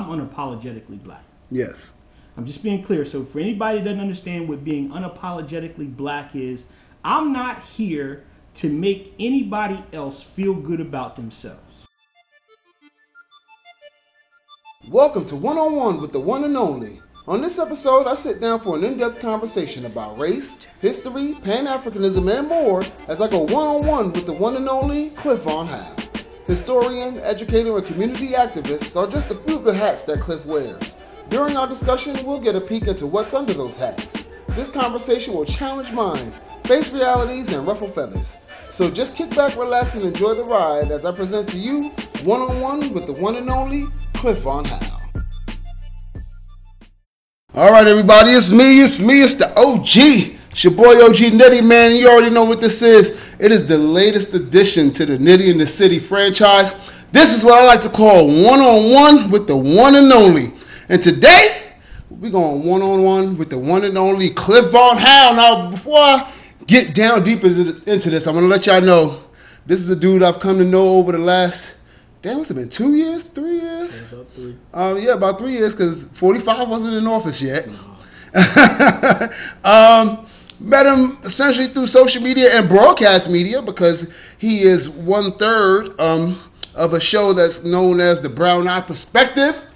I'm unapologetically black. Yes. I'm just being clear. So for anybody that doesn't understand what being unapologetically black is, I'm not here to make anybody else feel good about themselves. Welcome to One on One with the one and only. On this episode, I sit down for an in depth conversation about race, history, Pan Africanism, and more as I go one on one with the one and only Cliff Von Howe. Historian, educator, and community activist are just a few of the hats that Cliff wears. During our discussion, we'll get a peek into what's under those hats. This conversation will challenge minds, face realities, and ruffle feathers. So just kick back, relax, and enjoy the ride as I present to you one on one with the one and only Cliff Von Howe. All right, everybody, it's me, it's me, it's the OG. It's your boy OG Nitty, man. You already know what this is. It is the latest addition to the Nitty in the City franchise. This is what I like to call one on one with the one and only. And today, we're going one on one with the one and only Cliff Von Howe. Now, before I get down deep into this, I'm going to let y'all know this is a dude I've come to know over the last damn, what's it been? Two years, three years? About three. Um, yeah, about three years because 45 wasn't in office yet. um, met him essentially through social media and broadcast media because he is one third um, of a show that's known as the Brown Eye Perspective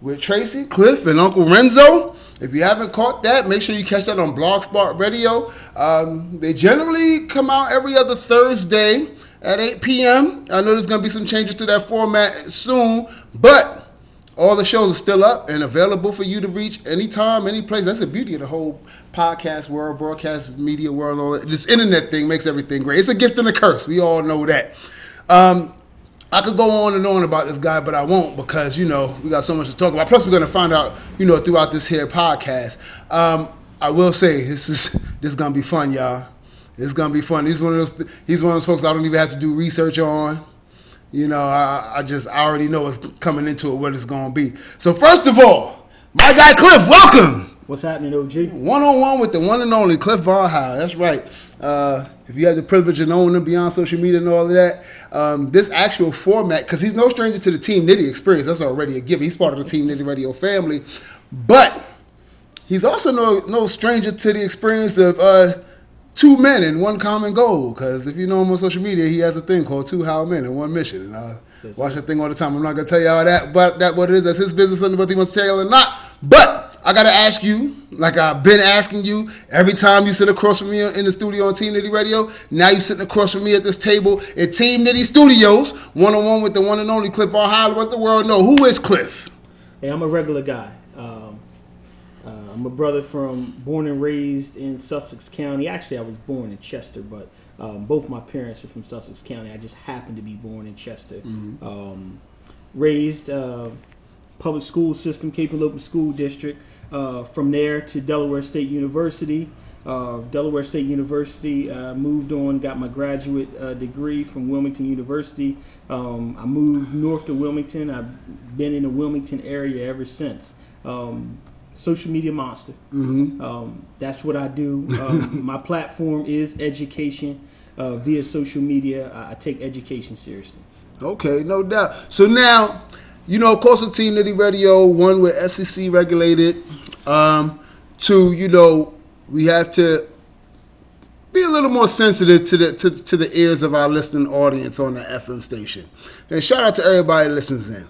with Tracy, Cliff, and Uncle Renzo. If you haven't caught that, make sure you catch that on BlogTalkRadio. Um, they generally come out every other Thursday at 8 p.m. I know there's going to be some changes to that format soon, but all the shows are still up and available for you to reach anytime, any place. That's the beauty of the whole podcast world, broadcast media world. All that. This internet thing makes everything great. It's a gift and a curse. We all know that. Um, I could go on and on about this guy, but I won't because you know we got so much to talk about. Plus, we're going to find out, you know, throughout this here podcast. Um, I will say this is this is going to be fun, y'all. It's gonna be fun. He's one of those. He's one of those folks I don't even have to do research on. You know, I, I just I already know what's coming into it, what it's gonna be. So first of all, my guy Cliff, welcome. What's happening, OG? One on one with the one and only Cliff Von That's right. Uh, if you have the privilege of knowing him beyond social media and all of that, um, this actual format, because he's no stranger to the Team Nitty experience, that's already a given. He's part of the Team Nitty Radio family, but he's also no no stranger to the experience of. Uh, two men in one common goal. Because if you know him on social media, he has a thing called Two How Men and One Mission. And I That's watch that thing all the time. I'm not gonna tell y'all that, but that what it is. That's his business, whether he wants to tell you or not. But I gotta ask you, like I've been asking you every time you sit across from me in the studio on Team Nitty Radio. Now you're sitting across from me at this table at Team Nitty Studios, one on one with the one and only Cliff Von Howe. Let the world know who is Cliff. Hey, I'm a regular guy. Um, uh, I'm a brother from born and raised in Sussex County. Actually, I was born in Chester, but um, both my parents are from Sussex County. I just happened to be born in Chester. Um, raised uh, public school system, Cape Henlopen School District. Uh, from there to Delaware State University. Uh, Delaware State University uh, moved on, got my graduate uh, degree from Wilmington University. Um, I moved north to Wilmington. I've been in the Wilmington area ever since. Um, social media monster. Um, that's what I do. Um, my platform is education uh, via social media. I, I take education seriously. Okay, no doubt. So now, you know, course, the Team Nitty Radio, one, we're FCC regulated. Um, two, you know, we have to be a little more sensitive to the to, to the ears of our listening audience on the FM station. And shout out to everybody that listens in.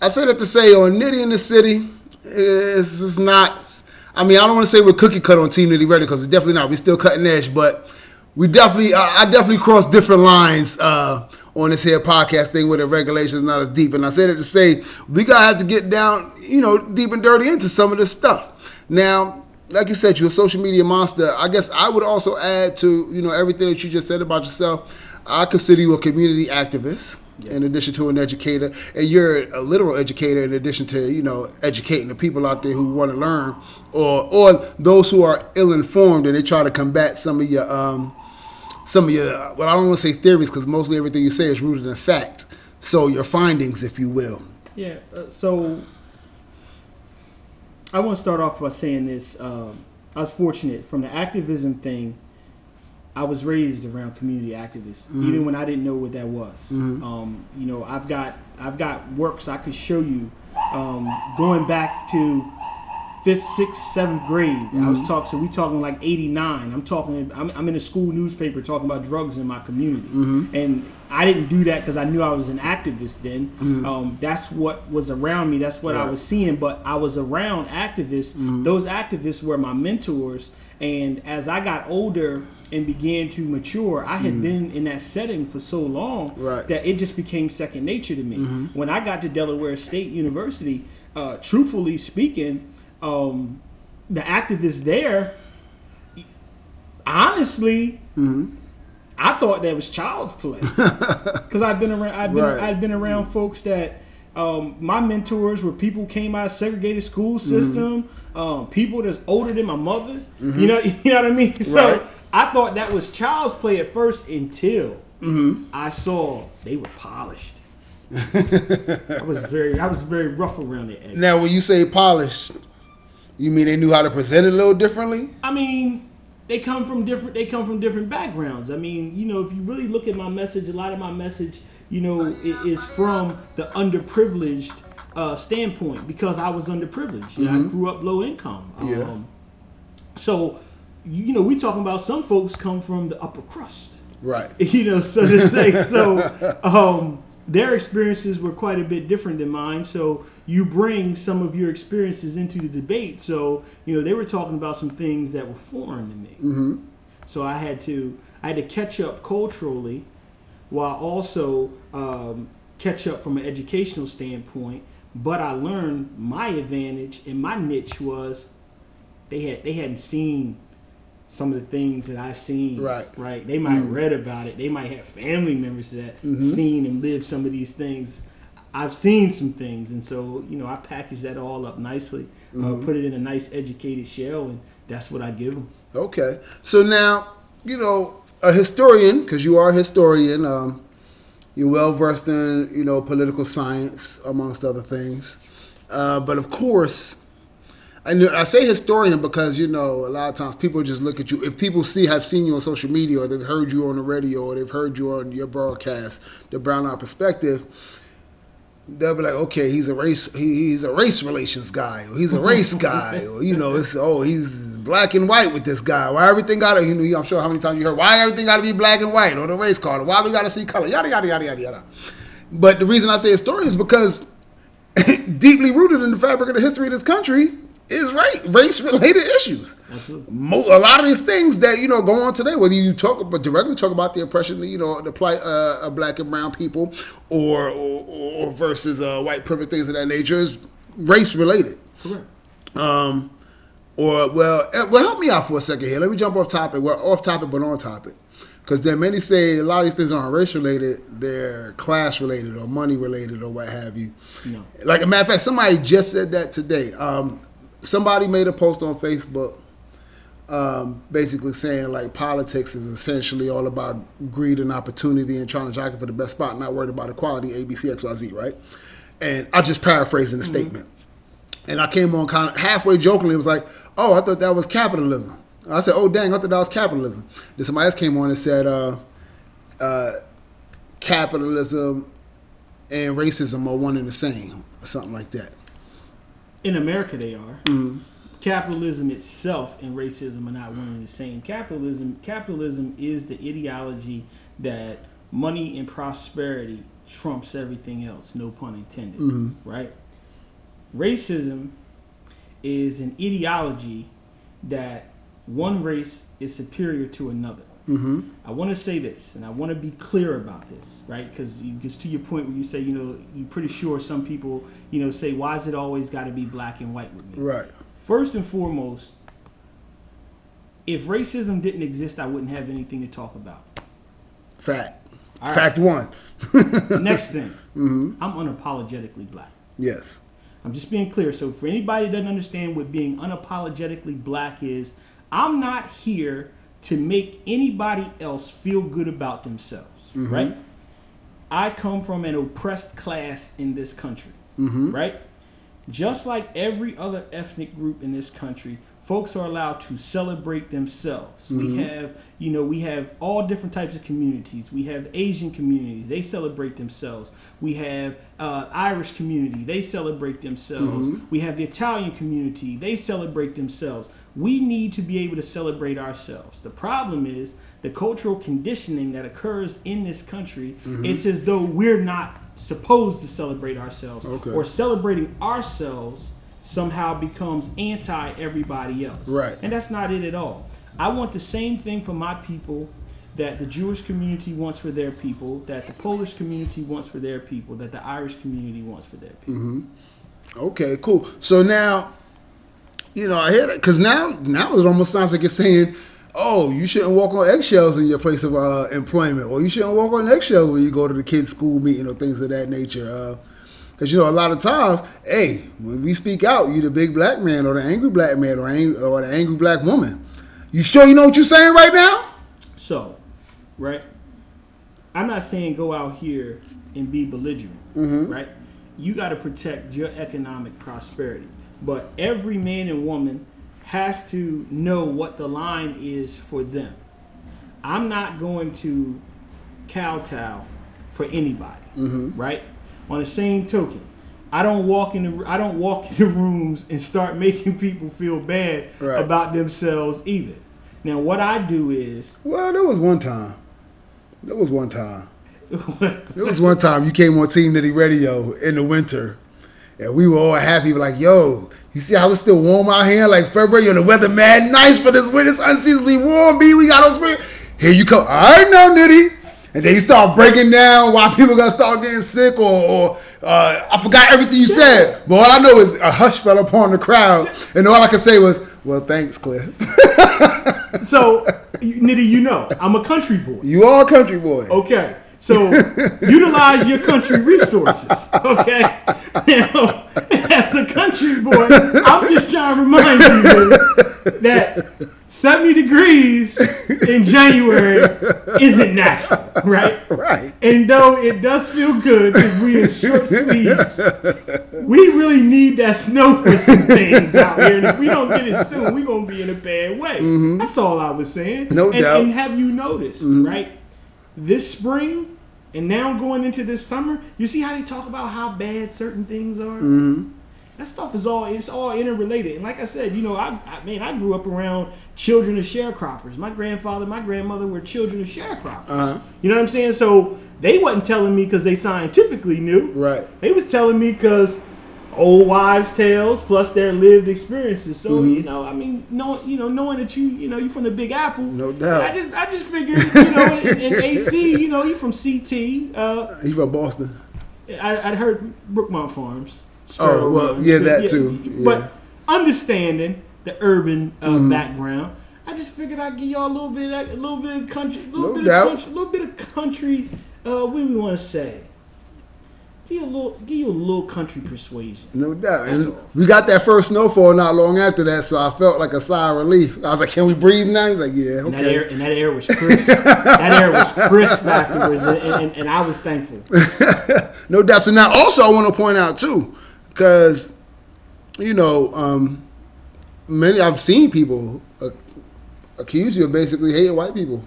I say that to say on Nitty in the City, it's, it's not. I mean, I don't want to say we're cookie cut on Team Nitty Radio because we're definitely not. We're still cutting edge, but we definitely, uh, I definitely cross different lines uh, on this here podcast thing where the regulations not as deep. And I said it to say we gotta have to get down, you know, deep and dirty into some of this stuff. Now, like you said, you're a social media monster. I guess I would also add to you know everything that you just said about yourself. I consider you a community activist. In addition to an educator, and you're a literal educator. In addition to you know educating the people out there who want to learn, or or those who are ill informed and they try to combat some of your um, some of your well, I don't want to say theories because mostly everything you say is rooted in fact. So your findings, if you will. Yeah. Uh, so I want to start off by saying this. Um, I was fortunate from the activism thing. I was raised around community activists, even when I didn't know what that was. Um, you know, I've got I've got works I could show you um, going back to fifth, sixth, seventh grade. I was mm-hmm. talking. So we talking like '89. I'm talking. I'm, I'm in a school newspaper talking about drugs in my community, mm-hmm. and I didn't do that because I knew I was an activist then. Mm-hmm. Um, that's what was around me. That's what I was seeing. But I was around activists. Those activists were my mentors. And as I got older and began to mature, I had been in that setting for so long Right. that it just became second nature to me. When I got to Delaware State University, uh, truthfully speaking, um, the activists there, honestly, I thought that was child's play because I've been around. I've been Right. I've been around folks that um, my mentors were people came out of segregated school system, um, people that's older than my mother. You know, you know what I mean. So Right. I thought that was child's play at first until I saw they were polished. I was very I was very rough around the edge. Now, when you say polished, you mean they knew how to present it a little differently? I mean, they come from different. They come from different backgrounds. I mean, you know, if you really look at my message, a lot of my message, you know, is from the underprivileged uh, standpoint because I was underprivileged. Know, I grew up low income. Yeah. Um, so, you you know, we talking about some folks come from the upper crust. Right. you know, so to say. So um, their experiences were quite a bit different than mine. So you bring some of your experiences into the debate. So you know, they were talking about some things that were foreign to me. Mm-hmm. So I had to I had to catch up culturally, while also um, catch up from an educational standpoint. But I learned my advantage and my niche was they had they hadn't seen some of the things that I've seen. Right. Right. They might have read about it. They might have family members that seen and lived some of these things. I've seen some things, and so you know I package that all up nicely, uh, put it in a nice educated shell, and that's what I give them. Okay. So now, you know, a historian, because you are a historian, um, you're well versed in, you know, political science, amongst other things. Uh, but of course, I, know, I say historian because, you know, a lot of times people just look at you. If people see, have seen you on social media, or they've heard you on the radio, or they've heard you on your broadcast, the Brown Eye Perspective, they'll be like, okay, he's a race, he, he's a race relations guy, or he's a race guy, or you know, it's oh, he's black and white with this guy. Why everything got to, you know, I'm sure how many times you heard, why everything got to be black and white, or the race card, or why we got to see color, yada yada yada yada yada. But the reason I say historian is because deeply rooted in the fabric of the history of this country is race, race related issues. Mo- a lot of these things that you know go on today, whether you talk about directly talk about the oppression, you know, the plight uh, of black and brown people, or or, or versus uh, white privilege things of that nature, is race related. Correct. Um, or well, eh, well, help me out for a second here. Let me jump off topic. Well, off topic, but on topic. Because then many say a lot of these things aren't race related; they're class related or money related or what have you. No. Like a matter of fact, somebody just said that today. Um, somebody made a post on Facebook, um, basically saying like politics is essentially all about greed and opportunity and trying to jockey for the best spot, not worried about equality, A, B, C, X, Y, Z, right? And I just paraphrasing the statement. And I came on kind of halfway jokingly, was like, "Oh, I thought that was capitalism." I said, "Oh, dang, I thought that was capitalism." Then somebody else came on and said, uh, uh, "Capitalism and racism are one and the same," or something like that. In America, they are. Mm-hmm. Capitalism itself and racism are not one and the same. Capitalism, capitalism is the ideology that money and prosperity trumps everything else. No pun intended. Mm-hmm. Right? Racism is an ideology that one race is superior to another. Mm-hmm. I want to say this, and I want to be clear about this, right? Because because to your point where you say, you know, you're pretty sure some people, you know, say, why is it always got to be black and white with me? Right. First and foremost, if racism didn't exist, I wouldn't have anything to talk about. Fact. Right. Fact one. Next thing, Mm-hmm. I'm unapologetically black. Yes. I'm just being clear. So for anybody that doesn't understand what being unapologetically black is, I'm not here to make anybody else feel good about themselves, mm-hmm. right? I come from an oppressed class in this country, mm-hmm. right? Just like every other ethnic group in this country, folks are allowed to celebrate themselves. We mm-hmm. have, you know, we have all different types of communities. We have Asian communities; they celebrate themselves. We have uh, Irish community; they celebrate themselves. We have the Italian community; they celebrate themselves. We need to be able to celebrate ourselves. The problem is the cultural conditioning that occurs in this country. Mm-hmm. It's as though we're not supposed to celebrate ourselves Okay. or celebrating ourselves somehow becomes anti everybody else. Right. And that's not it at all. I want the same thing for my people that the Jewish community wants for their people, that the Polish community wants for their people, that the Irish community wants for their people. Mm-hmm. Okay, cool. So now, you know, I hear that because now, now it almost sounds like you're saying, "Oh, you shouldn't walk on eggshells in your place of uh, employment, or you shouldn't walk on eggshells when you go to the kids' school meeting or things of that nature." Because you know, a lot of times, hey, when we speak out, you the big black man or the angry black man or, ang- or the angry black woman. You sure you know what you're saying right now? So, right? I'm not saying go out here and be belligerent, Mm-hmm. right? You got to protect your economic prosperity. But every man and woman has to know what the line is for them. I'm not going to kowtow for anybody, Mm-hmm. right? On the same token, I don't walk in the I don't walk in the rooms and start making people feel bad Right. about themselves either. Now, what I do is Well, there was one time. There was one time. There was one time you came on Team Nitty Radio in the winter, and we were all happy. Like, yo, you see how it's still warm out here? Like February, and the weather mad nice for this winter. It's unseasonably warm. B, we got on spring. Here you come. All right now, Nitty. And then you start breaking down why people gonna start getting sick, or, or uh, I forgot everything you said. But all I know is a hush fell upon the crowd, and all I could say was, "Well, thanks, Cliff. so, Nitty, you know, I'm a country boy. you are a country boy." Okay. So utilize your country resources. Okay. Now, as a country boy, I'm just trying to remind you that 70 degrees in January isn't natural, right? Right. And though it does feel good if we in short sleeves, we really need that snow for some things out here. And if we don't get it soon, we're gonna be in a bad way. That's all I was saying. Mm-hmm. No and, doubt. And have you noticed, right? This spring and now going into this summer, you see how they talk about how bad certain things are. Mm-hmm. That stuff is all it's all interrelated. And like I said, you know, I, I mean, I grew up around children of sharecroppers. My grandfather, my grandmother were children of sharecroppers. Uh-huh. You know what I'm saying? So they wasn't telling me because they scientifically knew. Right. They was telling me because old wives' tales plus their lived experiences. So Mm-hmm. you know, I mean, knowing you know, knowing that you you know you from the Big Apple. No doubt. I just I just figured you know in, in AC you know you from CT. Uh, He's from Boston. I, I'd heard Brookmont Farms. Oh, well, Road. yeah, that too, yeah. Mm-hmm. But understanding the urban uh, background, I just figured I'd give y'all a little bit, a little bit of country, a little No bit doubt. of country, a little bit of country. Uh, what do we want to say? Give you a little, give you a little country persuasion. No doubt. That's And all. we got that first snowfall not long after that, so I felt like a sigh of relief. I was like, "Can we breathe now?" He's like, "Yeah, And that air, okay." and that air was crisp. that air was crisp afterwards, and, and, and I was thankful. no doubt. So now, also, I want to point out too, because you know, um, many I've seen people uh, accuse you of basically hating white people,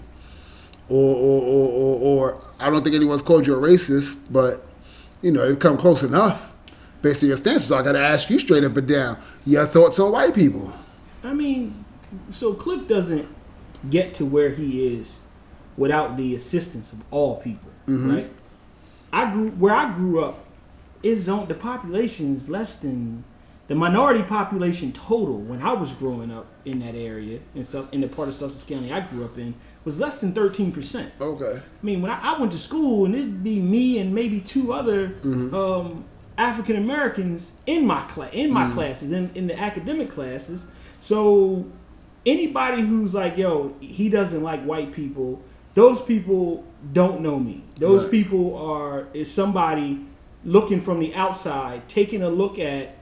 or or, or or or I don't think anyone's called you a racist, but you know, they've come close enough based on your stances. So I got to ask you straight up and down your thoughts on white people. I mean, so Cliff doesn't get to where he is without the assistance of all people, mm-hmm. right? I grew where I grew up is on the population is less than the minority population total when I was growing up in that area in Sus- in the part of Sussex County I grew up in was less than thirteen percent. Okay. I mean, when I, I went to school, and it'd be me and maybe two other um, African Americans in my class, in my classes, in, in the academic classes. So anybody who's like, "Yo, he doesn't like white people," those people don't know me. Those Right. people are is somebody looking from the outside, taking a look at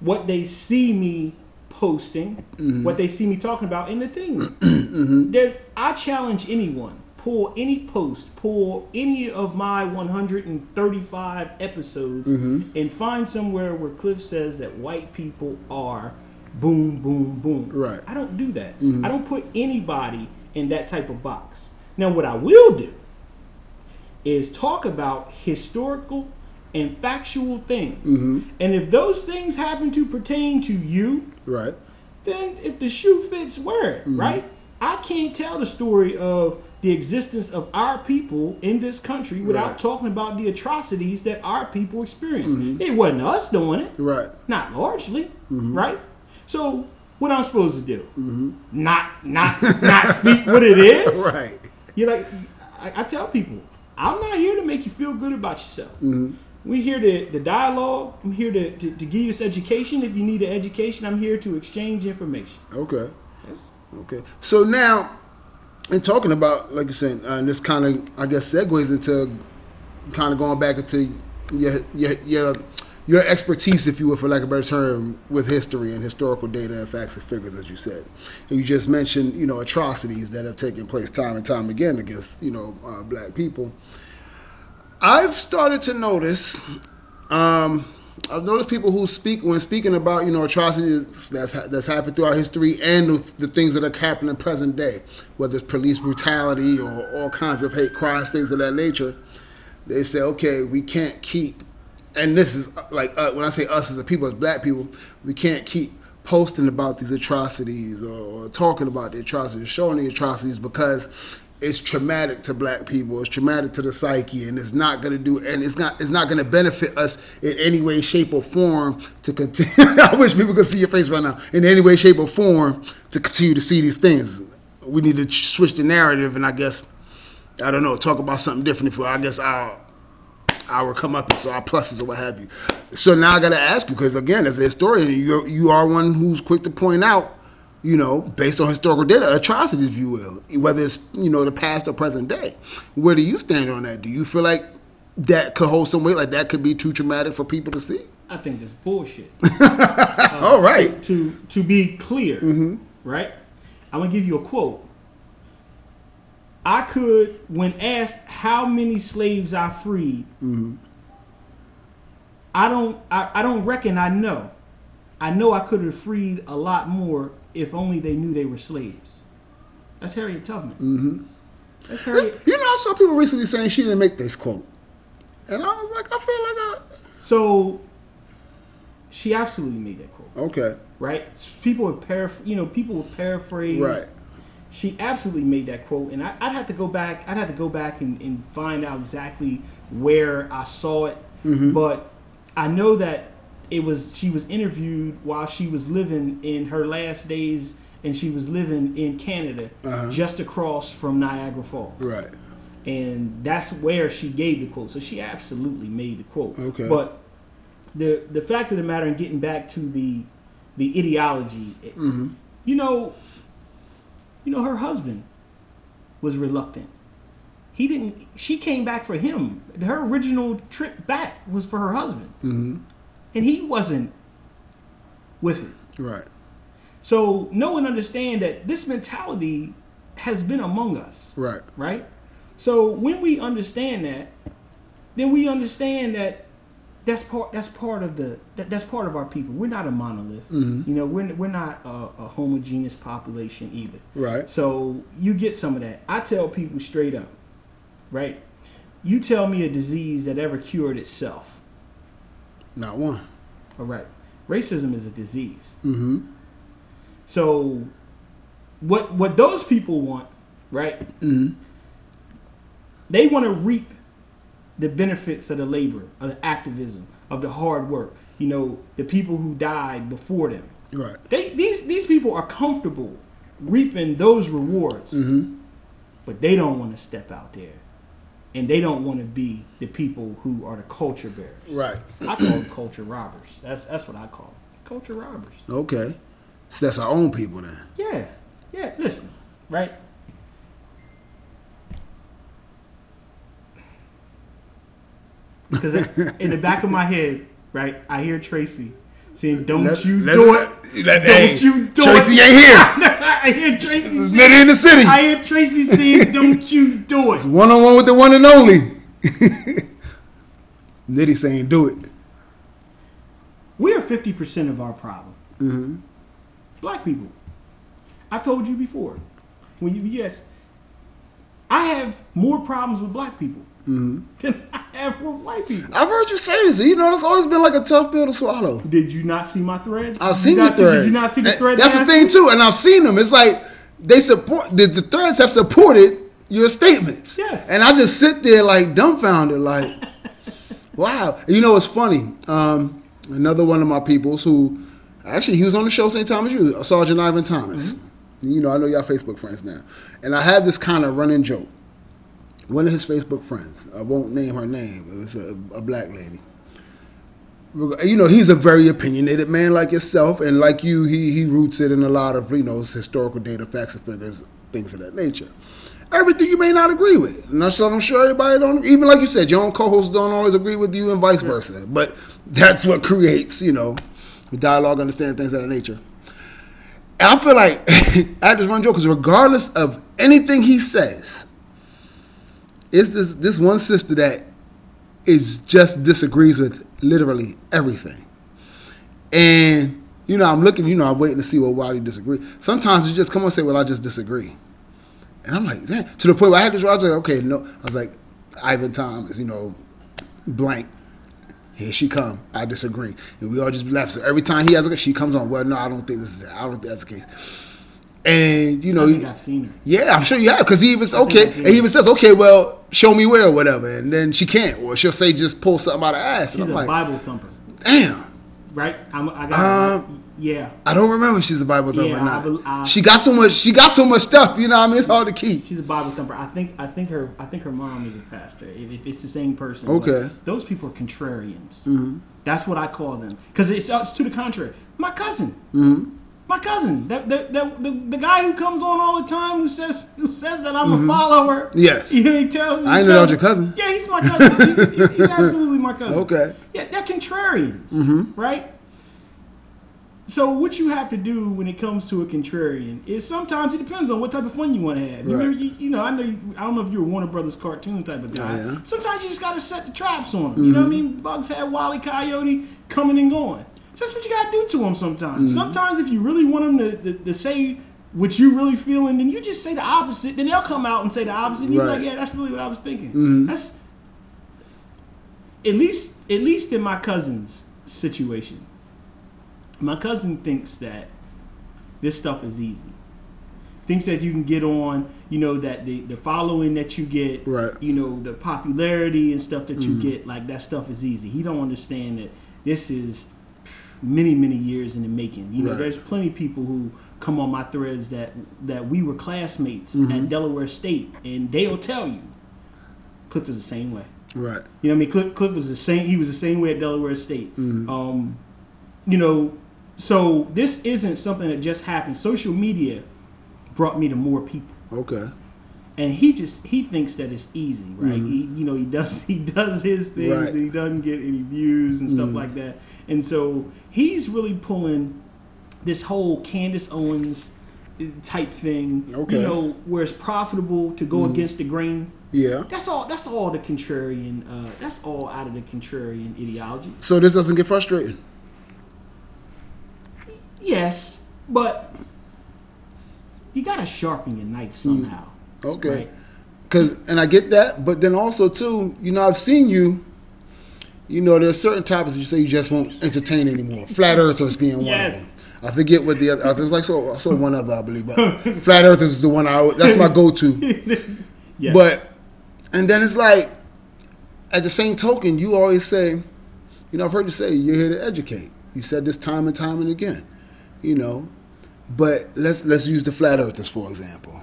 what they see me posting, mm-hmm. what they see me talking about in the thing. Mm-hmm. There, I challenge anyone. Pull any post, pull any of my 135 episodes, mm-hmm. and find somewhere where Cliff says that white people are boom, boom, boom. Right. I don't do that. I don't put anybody in that type of box. Now, what I will do is talk about historical and factual things. Mm-hmm. And if those things happen to pertain to you, Right. then if the shoe fits, wear it, mm-hmm. right? I can't tell the story of the existence of our people in this country without Right. talking about the atrocities that our people experienced. Mm-hmm. It wasn't us doing it, Right. not largely, right? So what I'm supposed to do? Not not not speak what it is, Right. You're like, I, I tell people, I'm not here to make you feel good about yourself. Mm-hmm. We're here to the dialogue. I'm here to, to, to give you this education. If you need an education, I'm here to exchange information. Okay. Okay. So now, in talking about, like you said, uh, and this kind of, I guess, segues into kind of going back into your your your your expertise, if you will, for lack of a better term, with history and historical data and facts and figures, as you said. And you just mentioned, you know, atrocities that have taken place time and time again against, you know, uh, black people. I've started to notice. Um, I've noticed people who speak when speaking about you know atrocities that's that's happened throughout history and the, things that are happening in present day, whether it's police brutality or all kinds of hate crimes, things of that nature. They say, okay, we can't keep, and this is uh, like uh, when I say us as a people, as black people, we can't keep posting about these atrocities or, or talking about the atrocities, showing the atrocities because it's traumatic to black people. It's traumatic to the psyche, and it's not going to do, and it's not, it's not going to benefit us in any way, shape, or form to continue. I wish people could see your face right now. In any way, shape, or form to continue to see these things. We need to switch the narrative, and I guess I don't know, talk about something different. If I guess come up and so our pluses or what have you. So now I got to ask you because again, as a historian, you you are one who's quick to point out, you know, based on historical data, atrocities, if you will, whether it's you know the past or present day. Where do you stand on that? Do you feel like that could hold some weight? Like that could be too traumatic for people to see? I think that's bullshit. All right. to to be clear, mm-hmm. right? I'm gonna give you a quote. I could, when asked how many slaves I freed, mm-hmm. I don't, I, I don't reckon I know. I know I could have freed a lot more if only they knew they were slaves. That's Harriet Tubman. Mm-hmm. That's Harriet. You know, I saw people recently saying she didn't make this quote, and I was like, I feel like I. So she absolutely made that quote. Okay, right? People would paraphr- you know, people would paraphrase. Right. She absolutely made that quote, and I, I'd have to go back. I'd have to go back and, and find out exactly where I saw it. But I know that it was she was interviewed while she was living in her last days, and she was living in Canada, Uh-huh. just across from Niagara Falls right, and that's where she gave the quote. So she absolutely made the quote. Okay. But the the fact of the matter, and getting back to the the ideology, Mm-hmm. you know, you know, her husband was reluctant. He didn't. She came back for him. Her original trip back was for her husband, mm-hmm. And he wasn't with it. right, So no one understand that this mentality has been among us right, right? So when we understand that, then we understand that that's part that's part of the that, that's part of our people. We're not a monolith. Mhm. You know, we're we're not a, a homogeneous population either. right, So you get some of that. I tell people straight up, right? You tell me a disease that ever cured itself. Not one. All right. Racism is a disease. Mm-hmm. So what what those people want, right? Mm-hmm. They want to reap the benefits of the labor, of the activism, of the hard work. You know, the people who died before them. Right. They these these people are comfortable reaping those rewards, Mm-hmm. but they don't want to step out there, and they don't want to be the people who are the culture bearers. Right. I call them culture robbers. That's that's what I call them. culture robbers. Okay. So that's our own people then. Yeah, yeah. Listen, right? Because in the back of my head, right, I hear Tracy saying, "Don't Let- you let- do it! let- Don't you do it. Tracy it!" ain't here. I hear Tracy. saying- Let it in the city. I hear Tracy saying, "Don't you do it!" One on one with the one and only. Nitty saying do it. We're fifty percent of our problem. Mm-hmm. black people. I told you before. When you yes, I have more problems with black people Mm-hmm. than I have with white people. I've heard you say this. You know, it's always been like a tough pill to swallow. Did you not see my thread? I've Did seen the threads. Did you not see the thread? That's the thing too, and I've seen them. It's like they support the, the threads have supported your statements. Yes. And I just sit there like dumbfounded, like, wow. You know, it's funny. Um, another one of my peoples who actually he was on the show same time as you, Sergeant Ivan Thomas. Mm-hmm. You know, I know y'all Facebook friends now, and I have this kind of running joke. One of his Facebook friends, I won't name her name. It was a, a black lady you know, he's a very opinionated man like yourself, and like you, he he roots it in a lot of you know historical data, facts, and figures, things of that nature. Everything you may not agree with, and that's what I'm sure everybody don't. Even like you said, your own co-hosts don't always agree with you, and vice versa. But that's what creates, you know, dialogue, understanding things of that nature. And I feel like I just run joke because regardless of anything he says, it's this this one sister that is just disagrees with literally everything. And you know, I'm looking, you know, I'm waiting to see what why do you disagree. Sometimes you just come and say, "Well, I just disagree," and I'm like, "Damn!" To the point where I had to draw. I was like, "Okay, no." I was like, "Ivan Thomas, you know, blank." Here she come. I disagree, and we all just laugh. So every time he has a, she comes on. Well, no, I don't think this is. It. I don't think that's the case. And you know, I I've seen her. yeah, I'm sure you have because he even okay, and he even says, okay, well, show me where or whatever, and then she can't, or she'll say just pull something out of ass. And She's a like, Bible thumper, damn, right? I'm, I got. Um, yeah, I don't remember if she's a Bible thumper Yeah, or not. bel- I- she got so much, she got so much stuff. You know, what I mean, it's hard to keep. she's a Bible thumper. I think. I think her. I think her mom is a pastor. If, if it's the same person. Okay. but those people are contrarians. That's what I call them because it's, it's to the contrary. My cousin. My cousin, that, that, that, the, the guy who comes on all the time, who says who says that I'm a follower. Yes. he tells. he I know that was your cousin. Yeah, he's my cousin. He- he- he's absolutely my cousin. Okay. Yeah, they're contrarians, Mm-hmm. right? So what you have to do when it comes to a contrarian is sometimes it depends on what type of fun you want to have. You, Right. remember, you, you know, I know. You, I don't know if you're a Warner Brothers cartoon type of guy. Yeah. Sometimes you just got to set the traps on them. You know what I mean? Bugs had Wally Coyote coming and going. That's what you got to do to them sometimes. Mm-hmm. Sometimes if you really want them to, to, to say what you really feeling, then you just say the opposite. Then they'll come out and say the opposite. And you're like, yeah, that's really what I was thinking. Mm-hmm. That's at least at least in my cousin's situation. My cousin thinks that this stuff is easy. Thinks that you can get on, you know, that the, the following that you get, Right. you know, the popularity and stuff that you mm-hmm. get, like that stuff is easy. He don't understand that this is many, many years in the making. You know, Right. there's plenty of people who come on my threads that that we were classmates Mm-hmm. at Delaware State, and they'll tell you Cliff was the same way. Right. You know, I mean, Cliff, Cliff was the same. He was the same way at Delaware State. Um, you know, so this isn't something that just happened. Social media brought me to more people, Okay. and he just he thinks that it's easy, right? He, you know, he does he does his things, Right. and he doesn't get any views and stuff like that. And so he's really pulling this whole Candace Owens type thing. Okay. You know, where it's profitable to go against the grain. Yeah. That's all. That's all the contrarian. Uh, that's all out of the contrarian ideology. So this doesn't get frustrating. Yes, but you gotta sharpen your knife somehow. Okay. Right? Cause and I get that, but then also too, you know, I've seen you. You know, there's certain topics that you say you just won't entertain anymore. Flat Earth Earthers being one of them. I forget what the other. There was like so, I saw one other, I believe, but Flat Earthers is the one I. always- That's my go-to. Yes. But and then it's like, at the same token, you always say, you know, I've heard you say you're here to educate. You said this time and time and again, you know. But let's let's use the flat earthers for example.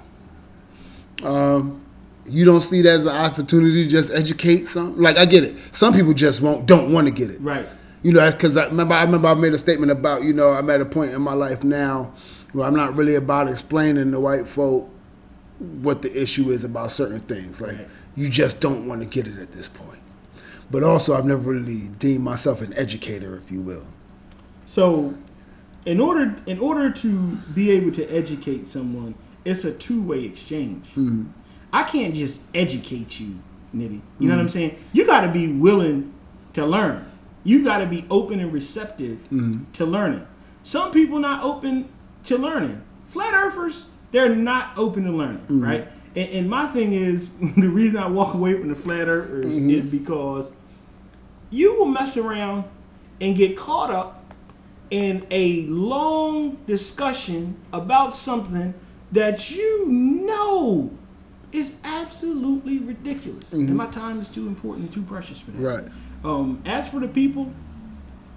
Um, you don't see that as an opportunity to just educate some. Like I get it. Some people just won't don't want to get it. right. You know, that's because I remember. I remember I made a statement about you know I'm at a point in my life now where I'm not really about explaining to white folk what the issue is about certain things. Like Right. you just don't want to get it at this point. But also, I've never really deemed myself an educator, if you will. So, in order in order to be able to educate someone, it's a two way exchange. Mm-hmm. I can't just educate you, Nitty. You know what I'm mm-hmm. saying? You got to be willing to learn. You got to be open and receptive mm-hmm. to learning. Some people not open to learning. Flat earthers, they're not open to learning, mm-hmm. right? And, and my thing is, the reason I walk away from the flat earthers is because you will mess around and get caught up in a long discussion about something that you know is absolutely ridiculous. Mm-hmm. And my time is too important and too precious for that. Right. Um, as for the people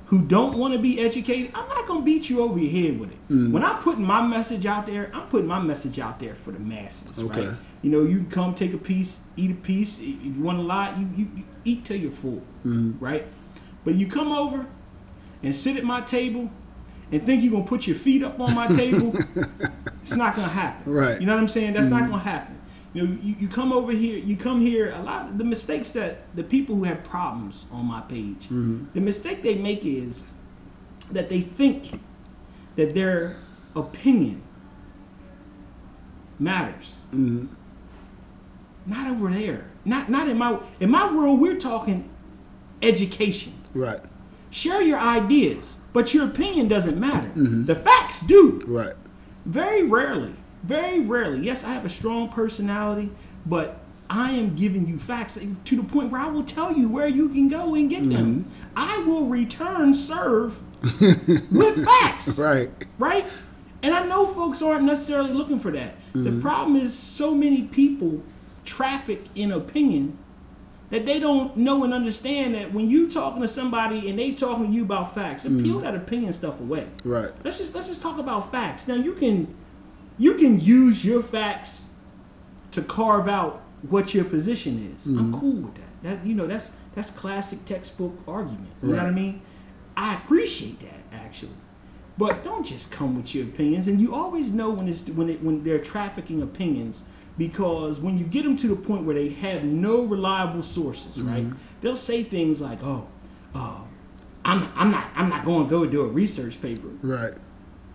who don't want to be educated, I'm not going to beat you over your head with it. Mm-hmm. When I'm putting my message out there, I'm putting my message out there for the masses, Okay. right? You know, you can come take a piece, eat a piece. If you want a lot, you, you, you eat till you're full, mm-hmm. right? But you come over and sit at my table and think you're going to put your feet up on my table, it's not going to happen. Right. You know what I'm saying? That's not going to happen. You know, you, you come over here, you come here, a lot of the mistakes that the people who have problems on my page, mm-hmm. the mistake they make is that they think that their opinion matters. Mm-hmm. Not over there. Not not in my in my world we're talking education. Right. Share your ideas, but your opinion doesn't matter. Mm-hmm. The facts do. Right. Very rarely, very rarely. Yes, I have a strong personality, but I am giving you facts to the point where I will tell you where you can go and get them. Mm-hmm. I will return serve with facts, Right. right? And I know folks aren't necessarily looking for that. The mm-hmm. problem is so many people traffic in opinion that they don't know and understand that when you talking to somebody and they talking to you about facts, and peel that opinion stuff away. Right. Let's just let's just talk about facts. Now you can you can use your facts to carve out what your position is. I'm cool with that. That you know that's that's classic textbook argument. You know what I mean? I appreciate that actually. But don't just come with your opinions and you always know when it's when it when they're trafficking opinions because when you get them to the point where they have no reliable sources, right? They'll say things like, "Oh, uh, I'm I'm not I'm not going to go do a research paper." Right.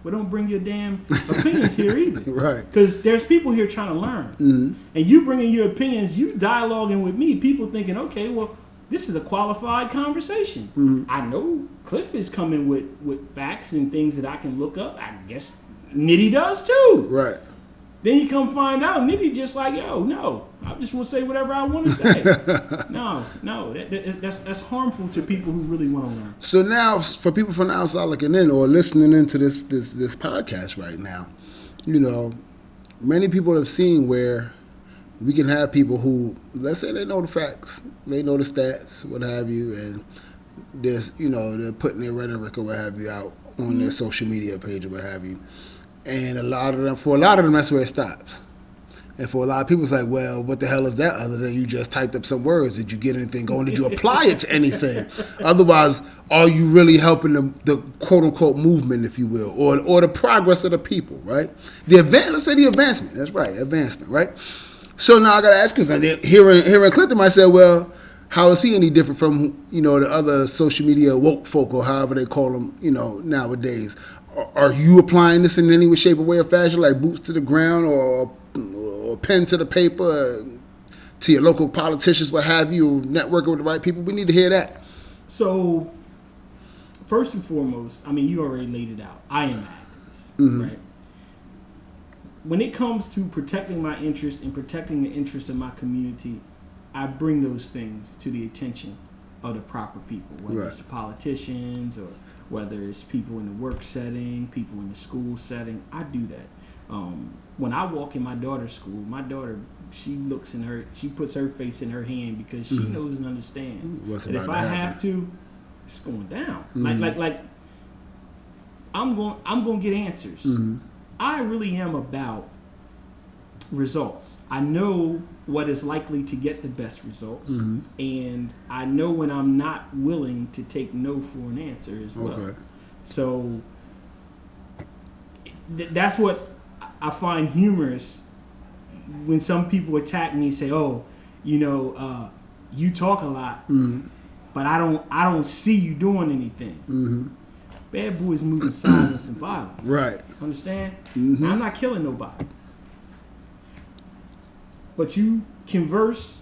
But don't bring your damn opinions here either. Right. Because there's people here trying to learn. Mm-hmm. And you bringing your opinions, you dialoguing with me, people thinking, okay, well, this is a qualified conversation. Mm-hmm. I know Cliff is coming with, with facts and things that I can look up. I guess Nitty does too. Right. Then you come find out, Nitty just like, yo, no, I just want to say whatever I want to say. no, no, that, that- that's, that's harmful to people who really want to learn. So now, for people from the outside looking in or listening into this this this podcast right now, you know, many people have seen where we can have people who, let's say, they know the facts, they know the stats, what have you, and there's you know they're putting their rhetoric or what have you out on their mm-hmm. social media page or what have you, and a lot of them, for a lot of them, that's where it stops. And for a lot of people, it's like, well, what the hell is that other than you just typed up some words? Did you get anything going? Did you apply it to anything? Otherwise, are you really helping the, the quote unquote movement, if you will, or, or the progress of the people, right? The advance, let's say the advancement. That's right, advancement, right? So now I got to ask you something. Hearing, hearing Clinton, I said, well, how is he any different from, you know, the other social media woke folk or however they call them, you know, nowadays? Are- you applying this in any way, shape, or way or fashion, like boots to the ground or, or pen to the paper, uh, to your local politicians, what have you, networking with the right people? We need to hear that. So, first and foremost, I mean, you already laid it out. I am an activist, mm-hmm. right? When it comes to protecting my interests and protecting the interests of my community, I bring those things to the attention of the proper people, whether it's the politicians or whether it's people in the work setting, people in the school setting. I do that. Um, when I walk in my daughter's school, my daughter she looks in her, she puts her face in her hand because she mm-hmm. knows and understands What's that if I happen. have to, it's going down. Like mm-hmm. like like I'm going I'm going to get answers. Mm-hmm. I really am about results. I know what is likely to get the best results, and I know when I'm not willing to take no for an answer as well. Okay. So th- that's what I find humorous when some people attack me and say, "Oh, you know, uh, you talk a lot, but I don't, I don't see you doing anything." Mm-hmm. Bad boys move in silence and violence. Right. Understand? I'm not killing nobody. But you converse,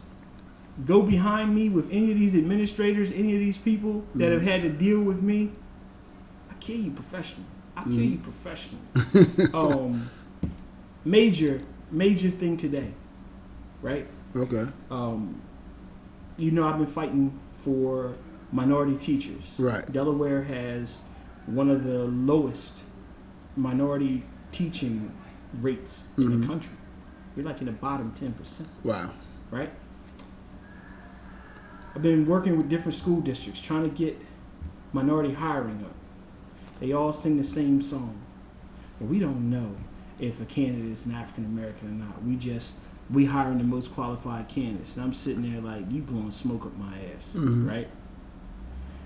go behind me with any of these administrators, any of these people that have had to deal with me. I kill you professionally. I kill you professionally. um, major, major thing today, right? Okay. Um, you know, I've been fighting for minority teachers. Right. Delaware has one of the lowest minority teaching rates in Mhm. the country. We're like in the bottom ten percent, Wow. right? I've been working with different school districts trying to get minority hiring up. They all sing the same song, but we don't know if a candidate is an African American or not. We just we hiring the most qualified candidates. And I'm sitting there like you blowing smoke up my ass, Mhm. right?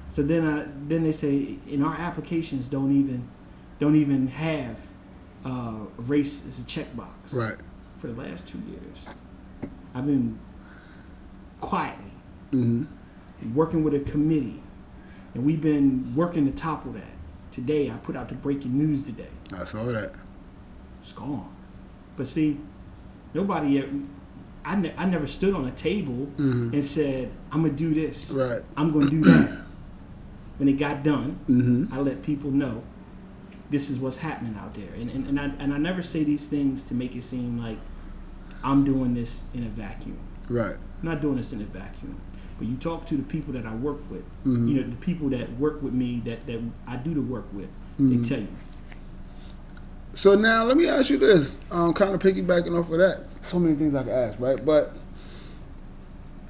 So then I then they say in our applications don't even don't even have uh, race as a checkbox Right. For the last two years. I've been quietly Mm-hmm. working with a committee, and we've been working to topple that. Today, I put out the breaking news today. I saw that. It's gone. But see, nobody, ever, I, ne- I never stood on a table Mhm. and said, I'm going to do this, Right. I'm going to do that. when it got done, Mm-hmm. I let people know this is what's happening out there. And, and, and, I, and I never say these things to make it seem like I'm doing this in a vacuum. Right. I'm not doing this in a vacuum. But you talk to the people that I work with, Mhm. you know, the people that work with me, that, that I do the work with, Mhm. they tell you. So now let me ask you this. Um, kind of piggybacking off of that. So many things I could ask, right? But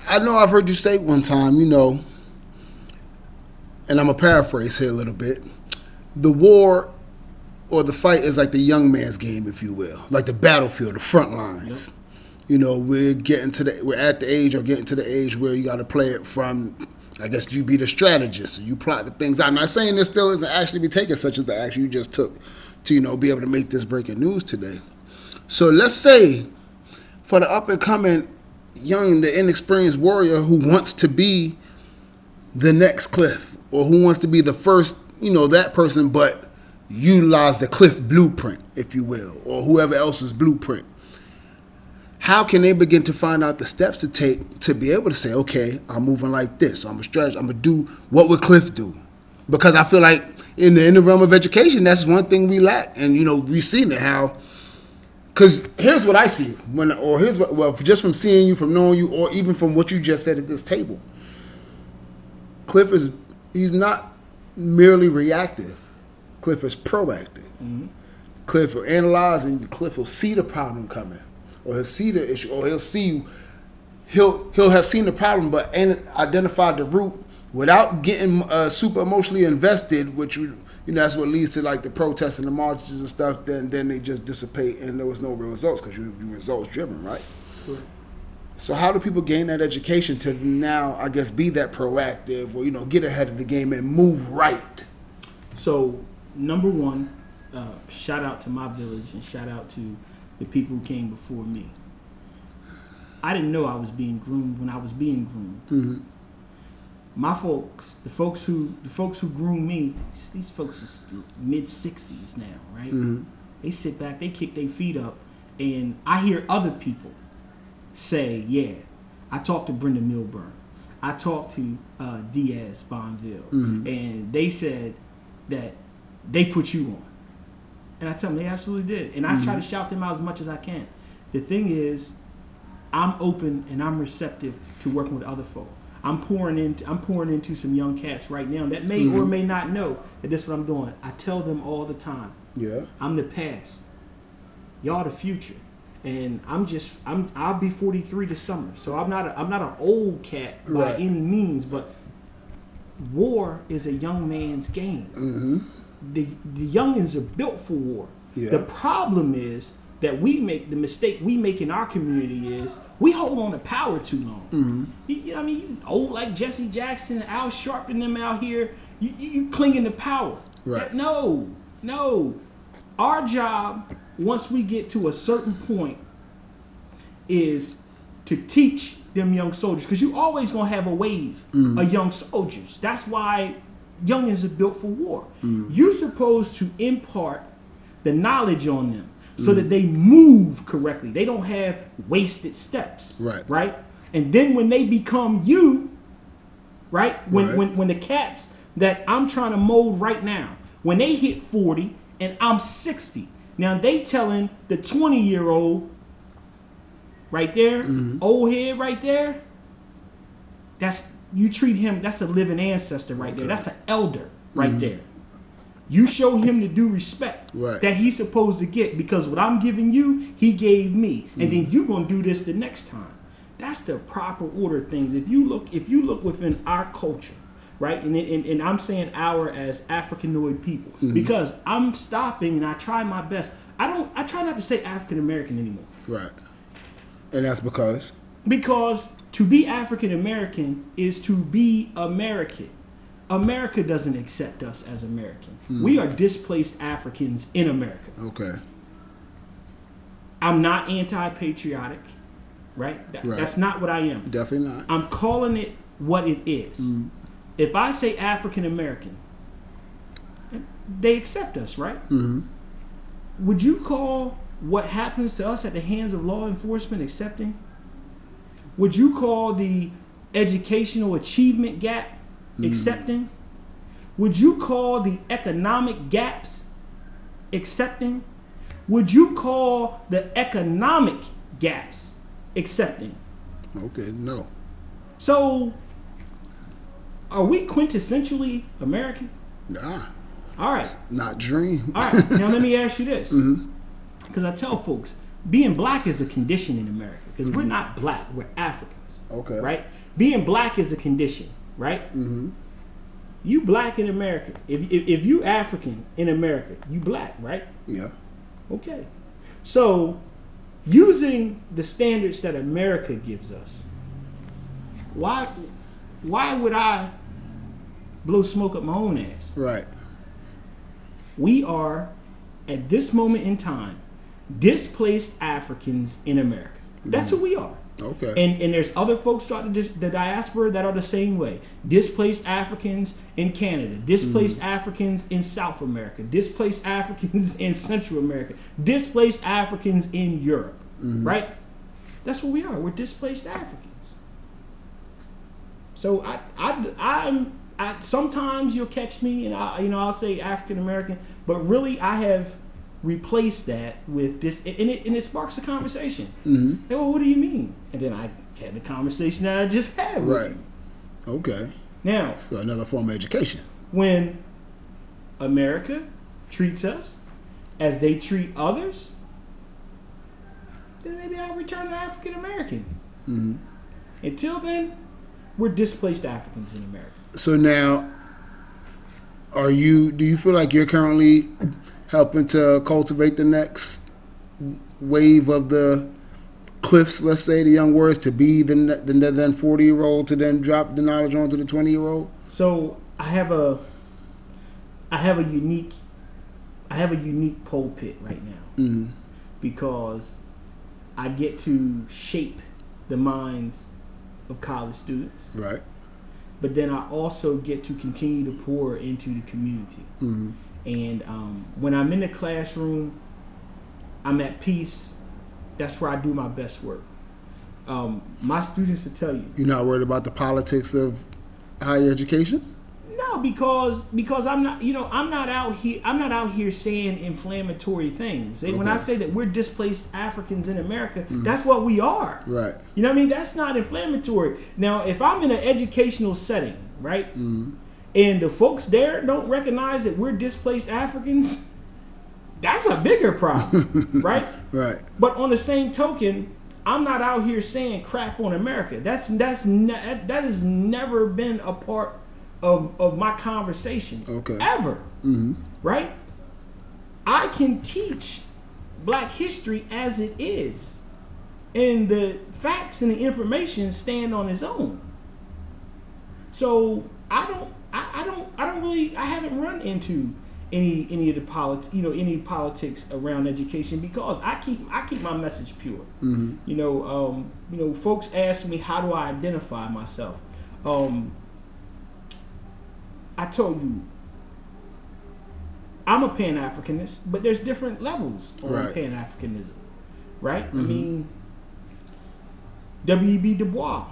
I know I've heard you say one time, you know, and I'm gonna paraphrase here a little bit. The war or the fight is like the young man's game, if you will, like the battlefield, the front lines. Yep. You know, we're getting to the we're at the age or getting to the age where you got to play it from. I guess you be the strategist, you plot the things out. I'm not saying this still isn't actually be taken such as the action you just took to you know be able to make this breaking news today. So let's say for the up and coming young, the inexperienced warrior who wants to be the next Cliff or who wants to be the first, you know, that person, but utilize the Cliff blueprint, if you will, or whoever else's blueprint. How can they begin to find out the steps to take to be able to say, okay, I'm moving like this, I'm a stretch, I'm gonna do what would Cliff do? Because I feel like in the in the realm of education, that's one thing we lack, and you know we've seen it how. Because here's what I see when, or here's what, well, just from seeing you, from knowing you, or even from what you just said at this table. Cliff is he's not merely reactive. Cliff is proactive. Mm-hmm. Cliff will analyze and Cliff will see the problem coming, or he'll see the issue, or he'll see you. He'll he'll have seen the problem, but ain't identified the root without getting uh, super emotionally invested, which you know that's what leads to like the protests and the marches and stuff. Then then they just dissipate and there was no real results because you you results driven, right? So how do people gain that education to now, I guess, be that proactive or you know get ahead of the game and move right? So, number one, uh, shout out to my village and shout out to the people who came before me. I didn't know I was being groomed when I was being groomed. Mm-hmm. My folks, the folks who the folks who groomed me, these folks is mid sixties now, right? Mhm. They sit back, they kick their feet up, and I hear other people say, "Yeah, I talked to Brenda Milburn, I talked to uh, Diaz Bonville, Mhm. and they said that they put you on." And I tell them they absolutely did, and I try to shout them out as much as I can. The thing is, I'm open and I'm receptive to working with other folk. I'm pouring into I'm pouring into some young cats right now that may or may not know that this is what I'm doing. I tell them all the time, Yeah. I'm the past. Y'all the future. And I'm just I'm I'll be 43 this summer. So I'm not a, I'm not an old cat by Right. any means, but war is a young man's game. Mm-hmm. The the youngins are built for war. Yeah. The problem is that we make the mistake we make in our community is we hold on to power too long. Mm-hmm. You, you know what I mean? Old like Jesse Jackson, Al Sharpton, them out here. You, you, you clinging to power. Right. No, no. Our job, once we get to a certain point, is to teach them young soldiers because you always gonna have a wave of young soldiers. That's why youngins are built for war. You're supposed to impart the knowledge on them so mm. that they move correctly. They don't have wasted steps. Right. Right. And then when they become you, right? When Right. when when the cats that I'm trying to mold right now, when they hit 40 and I'm 60. Now they telling the 20 year old right there, mm-hmm. old head right there, that's you treat him, that's a living ancestor right there. That's an elder right mm-hmm. there. You show him the due respect Right. that he's supposed to get because what I'm giving you, he gave me. And mm-hmm. then you gonna do this the next time. That's the proper order of things. If you look, if you look within our culture, right, and and, and I'm saying our as Africanoid people mm-hmm. because I'm stopping and I try my best. I don't. I try not to say African American anymore Right. And that's because because to be African American is to be American. America doesn't accept us as American. We are displaced Africans in America. okay. I'm not anti-patriotic, right? That- Right. That's not what I am. Definitely not. I'm calling it what it is. If I say African American, they accept us, right? hmm Would you call what happens to us at the hands of law enforcement accepting? Would you call the educational achievement gap hmm. accepting? Would you call the economic gaps accepting? Would you call the economic gaps accepting? Okay. No. So, are we quintessentially American? Nah. All right. Not dream. All right, now let me ask you this. Mm-hmm. Because I tell folks, being black is a condition in America. Because we're not black, we're Africans. Okay. Right? Being black is a condition, right? Mm-hmm. You black in America. If, if, if you African in America, you black, right? Yeah. Okay. So, using the standards that America gives us, why, why would I blow smoke up my own ass? Right. we are at this moment in time displaced Africans in America. That's who we are. Mm-hmm. Okay. And and there's other folks throughout the, the diaspora that are the same way. Displaced Africans in Canada, displaced mm-hmm. Africans in South America, displaced Africans in Central America, displaced Africans in Europe. Mm-hmm. Right? That's what we are. We're displaced Africans. So I I I'm I, sometimes you'll catch me and I you know I'll say African American, but really I have replaced that with this and it and it sparks a conversation. mm-hmm. Hey, well, what do you mean? And then I had the conversation that I just had with Right. you. Okay. Now, So another form of education. when America treats us as they treat others, then maybe I'll return to African American. Mm-hmm. Until then, we're displaced Africans in America. So now, are you? Do you feel like you're currently helping to cultivate the next wave of the cliffs? Let's say the young warriors to be the ne- the then forty year old to then drop the knowledge onto the twenty year old. So I have a, I have a unique, I have a unique pulpit right now Mm-hmm. because I get to shape the minds of college students, Right. but then I also get to continue to pour into the community. Mm-hmm. And um, when I'm in the classroom, I'm at peace. That's where I do my best work. Um, my students will tell you, You're not worried about the politics of higher education. no, because because I'm not, you know, I'm not out here. I'm not out here saying inflammatory things. And When I say that we're displaced Africans in America, that's what we are. Right. You know what I mean? That's not inflammatory. Now, if I'm in an educational setting, right, Mm-hmm. And the folks there don't recognize that we're displaced Africans, that's a bigger problem, right? Right. But on the same token, I'm not out here saying crap on America. That's that's ne- that has never been a part of of my conversation Okay. ever, Mm-hmm. right? I can teach Black history as it is, and the facts and the information stand on its own. So I don't, I, I don't, I don't really, I haven't run into any any of the politics, you know, any politics around education because I keep I keep my message pure. Mm-hmm. You know, um, you know, folks ask me how do I identify myself. Um, I told you, I'm a Pan Africanist, but there's different levels on Right. Pan Africanism, right? I Mhm. mean, W.E.B. Du Bois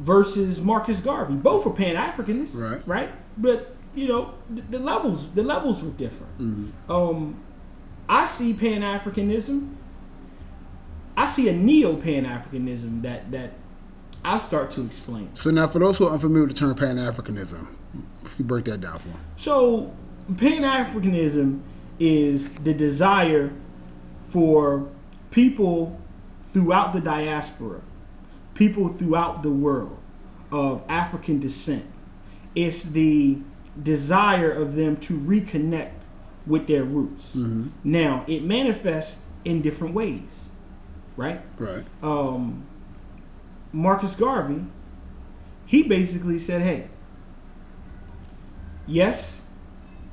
versus Marcus Garvey, both are Pan Africanists, Right. Right, but you know, the, the levels the levels were different. Mm-hmm. Um, I see Pan Africanism. I see a neo Pan Africanism that that I'll start to explain. So now, for those who are unfamiliar with the term Pan Africanism, if you break that down for them. So, Pan Africanism is the desire for people throughout the diaspora, people throughout the world of African descent. It's the desire of them to reconnect with their roots. Now, it manifests in different ways, right? Right. um, Marcus Garvey, he basically said, "Hey, yes,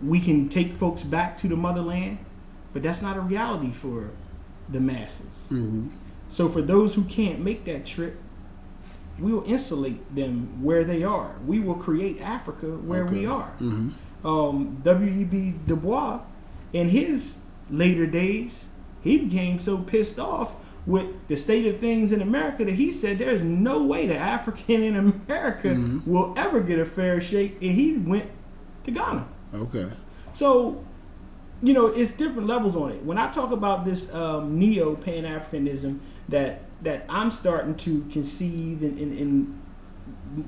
we can take folks back to the motherland, but that's not a reality for the masses. Mm-hmm. So for those who can't make that trip, we will insulate them where they are. We will create Africa where we are." Mm-hmm. um, W.E.B. Du Bois, in his later days, he became so pissed off with the state of things in America that he said there's no way the African in America will ever get a fair shake, and he went to Ghana. Okay. So, you know, it's different levels on it. When I talk about this um, neo Pan Africanism that that I'm starting to conceive and in, in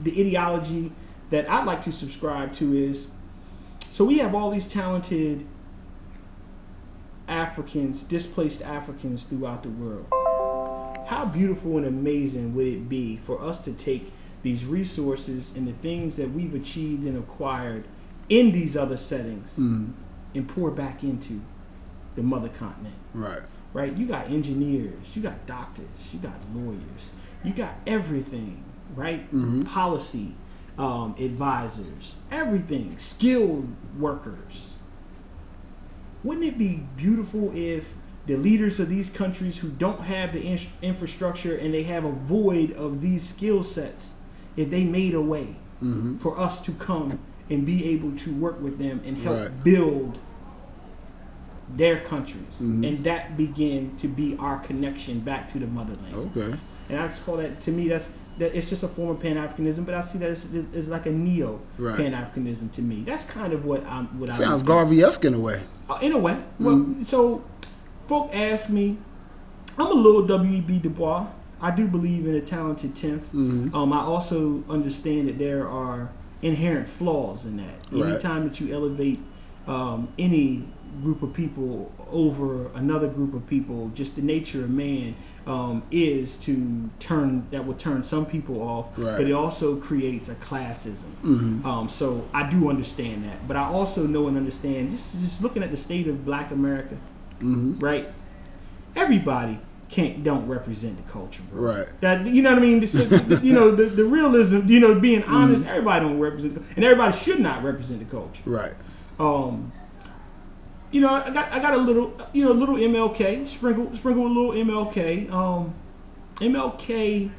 the ideology that I'd like to subscribe to is so we have all these talented Africans, displaced Africans throughout the world. How beautiful and amazing would it be for us to take these resources and the things that we've achieved and acquired in these other settings Mm-hmm. and pour back into the mother continent, Right. Right? You got engineers, you got doctors, you got lawyers, you got everything, right? Mhm. Policy um, advisors, everything, skilled workers. Wouldn't it be beautiful if the leaders of these countries who don't have the in- infrastructure and they have a void of these skill sets, if they made a way Mm-hmm. for us to come and be able to work with them and help Right. build their countries, Mhm. and that begin to be our connection back to the motherland. Okay. And I just call that to me that's that it's just a form of Pan Africanism, but I see that as, like a neo. Pan Africanism to me. That's kind of what I'm. What Sounds I'm, Garvey-esque in a way. uh, in a way. Well, so folk ask me, I'm a little W.E.B. Du Bois. I do believe in a talented tenth. Mhm. Um, I also understand that there are inherent flaws in that. Right. Anytime that you elevate um, any group of people over another group of people, just the nature of man um, is to turn that will turn some people off, Right. but it also creates a classism. Mhm. Um, so I do understand that, but I also know and understand just just looking at the state of Black America, Mhm. right? Everybody can't don't represent the culture, bro. Right. That you know what I mean? The, you know the, the realism. You know, being honest. Everybody don't represent, and everybody should not represent the culture. Right. Um, you know, I got I got a little you know little MLK sprinkle sprinkle a little MLK. Um, MLK.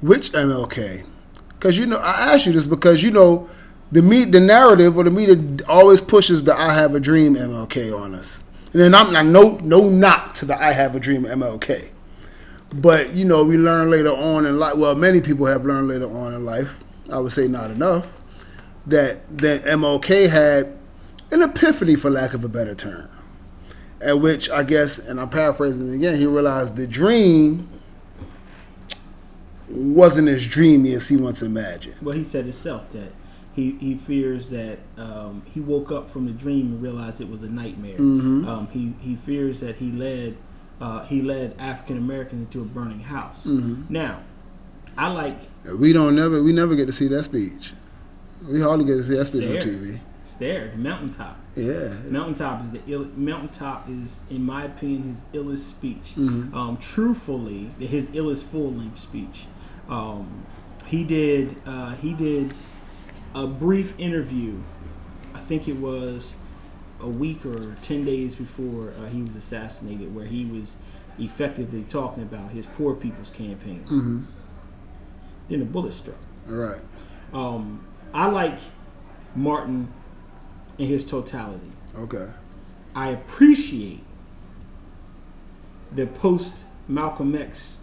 Which MLK? Because you know, I asked you this because you know, the me the narrative or the media always pushes the "I have a dream" MLK on us, and then I'm not no no knock to the "I have a dream" MLK, but you know, we learn later on in life. Well, many people have learned later on in life. I would say not enough that that MLK had an epiphany, for lack of a better term, at which I guess, and I'm paraphrasing again, he realized the dream wasn't as dreamy as he once imagined. Well, he said himself that he, he fears that um, he woke up from the dream and realized it was a nightmare. Mhm. Um, he he fears that he led uh, he led African Americans into a burning house. Mhm. Now, I like We don't never we never get to see that speech. We hardly get to see that speech on TV. There the mountaintop. Yeah. Mountaintop is the Ill, mountaintop is in my opinion his illest speech. Mhm. Um, truthfully, his illest full length speech. Um, he did uh, he did a brief interview. I think it was a week or ten days before uh, he was assassinated, where he was effectively talking about his poor people's campaign. hmm Then a bullet struck. All right. Um, I like Martin in his totality. Okay. I appreciate the post Malcolm X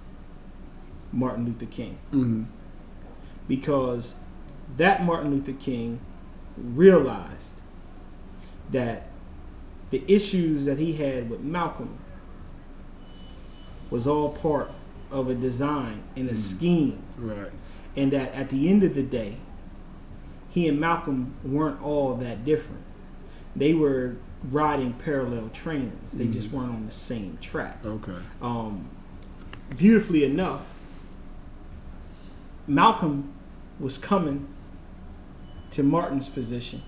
Martin Luther King hmm because that Martin Luther King realized that the issues that he had with Malcolm was all part of a design and a scheme, Right. and that at the end of the day, he and Malcolm weren't all that different. They were riding parallel trains. They just weren't on the same track. Okay. Um, beautifully enough, Malcolm was coming to Martin's position,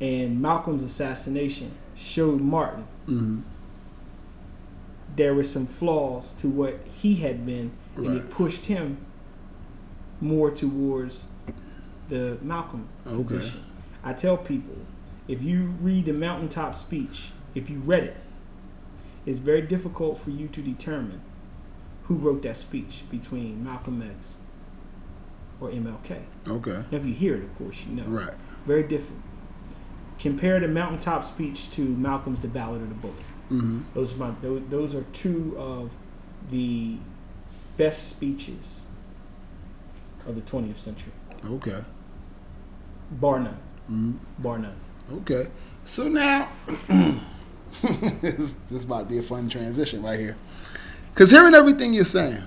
and Malcolm's assassination showed Martin Mm-hmm. there were some flaws to what he had been, and Right. it pushed him more towards the Malcolm Okay. position. I tell people, if you read the mountaintop speech, if you read it, it's very difficult for you to determine who wrote that speech between Malcolm X or MLK. Okay. Now, if you hear it, of course, you know. Right. Very different. Compare the mountaintop speech to Malcolm's The Ballot or the Bullet. Mm-hmm. Those are my those, those are two of the best speeches of the 20th century, Okay. bar none, Mm-hmm. bar none. Okay. So now, this, this to be a fun transition right here. Because hearing everything you're saying,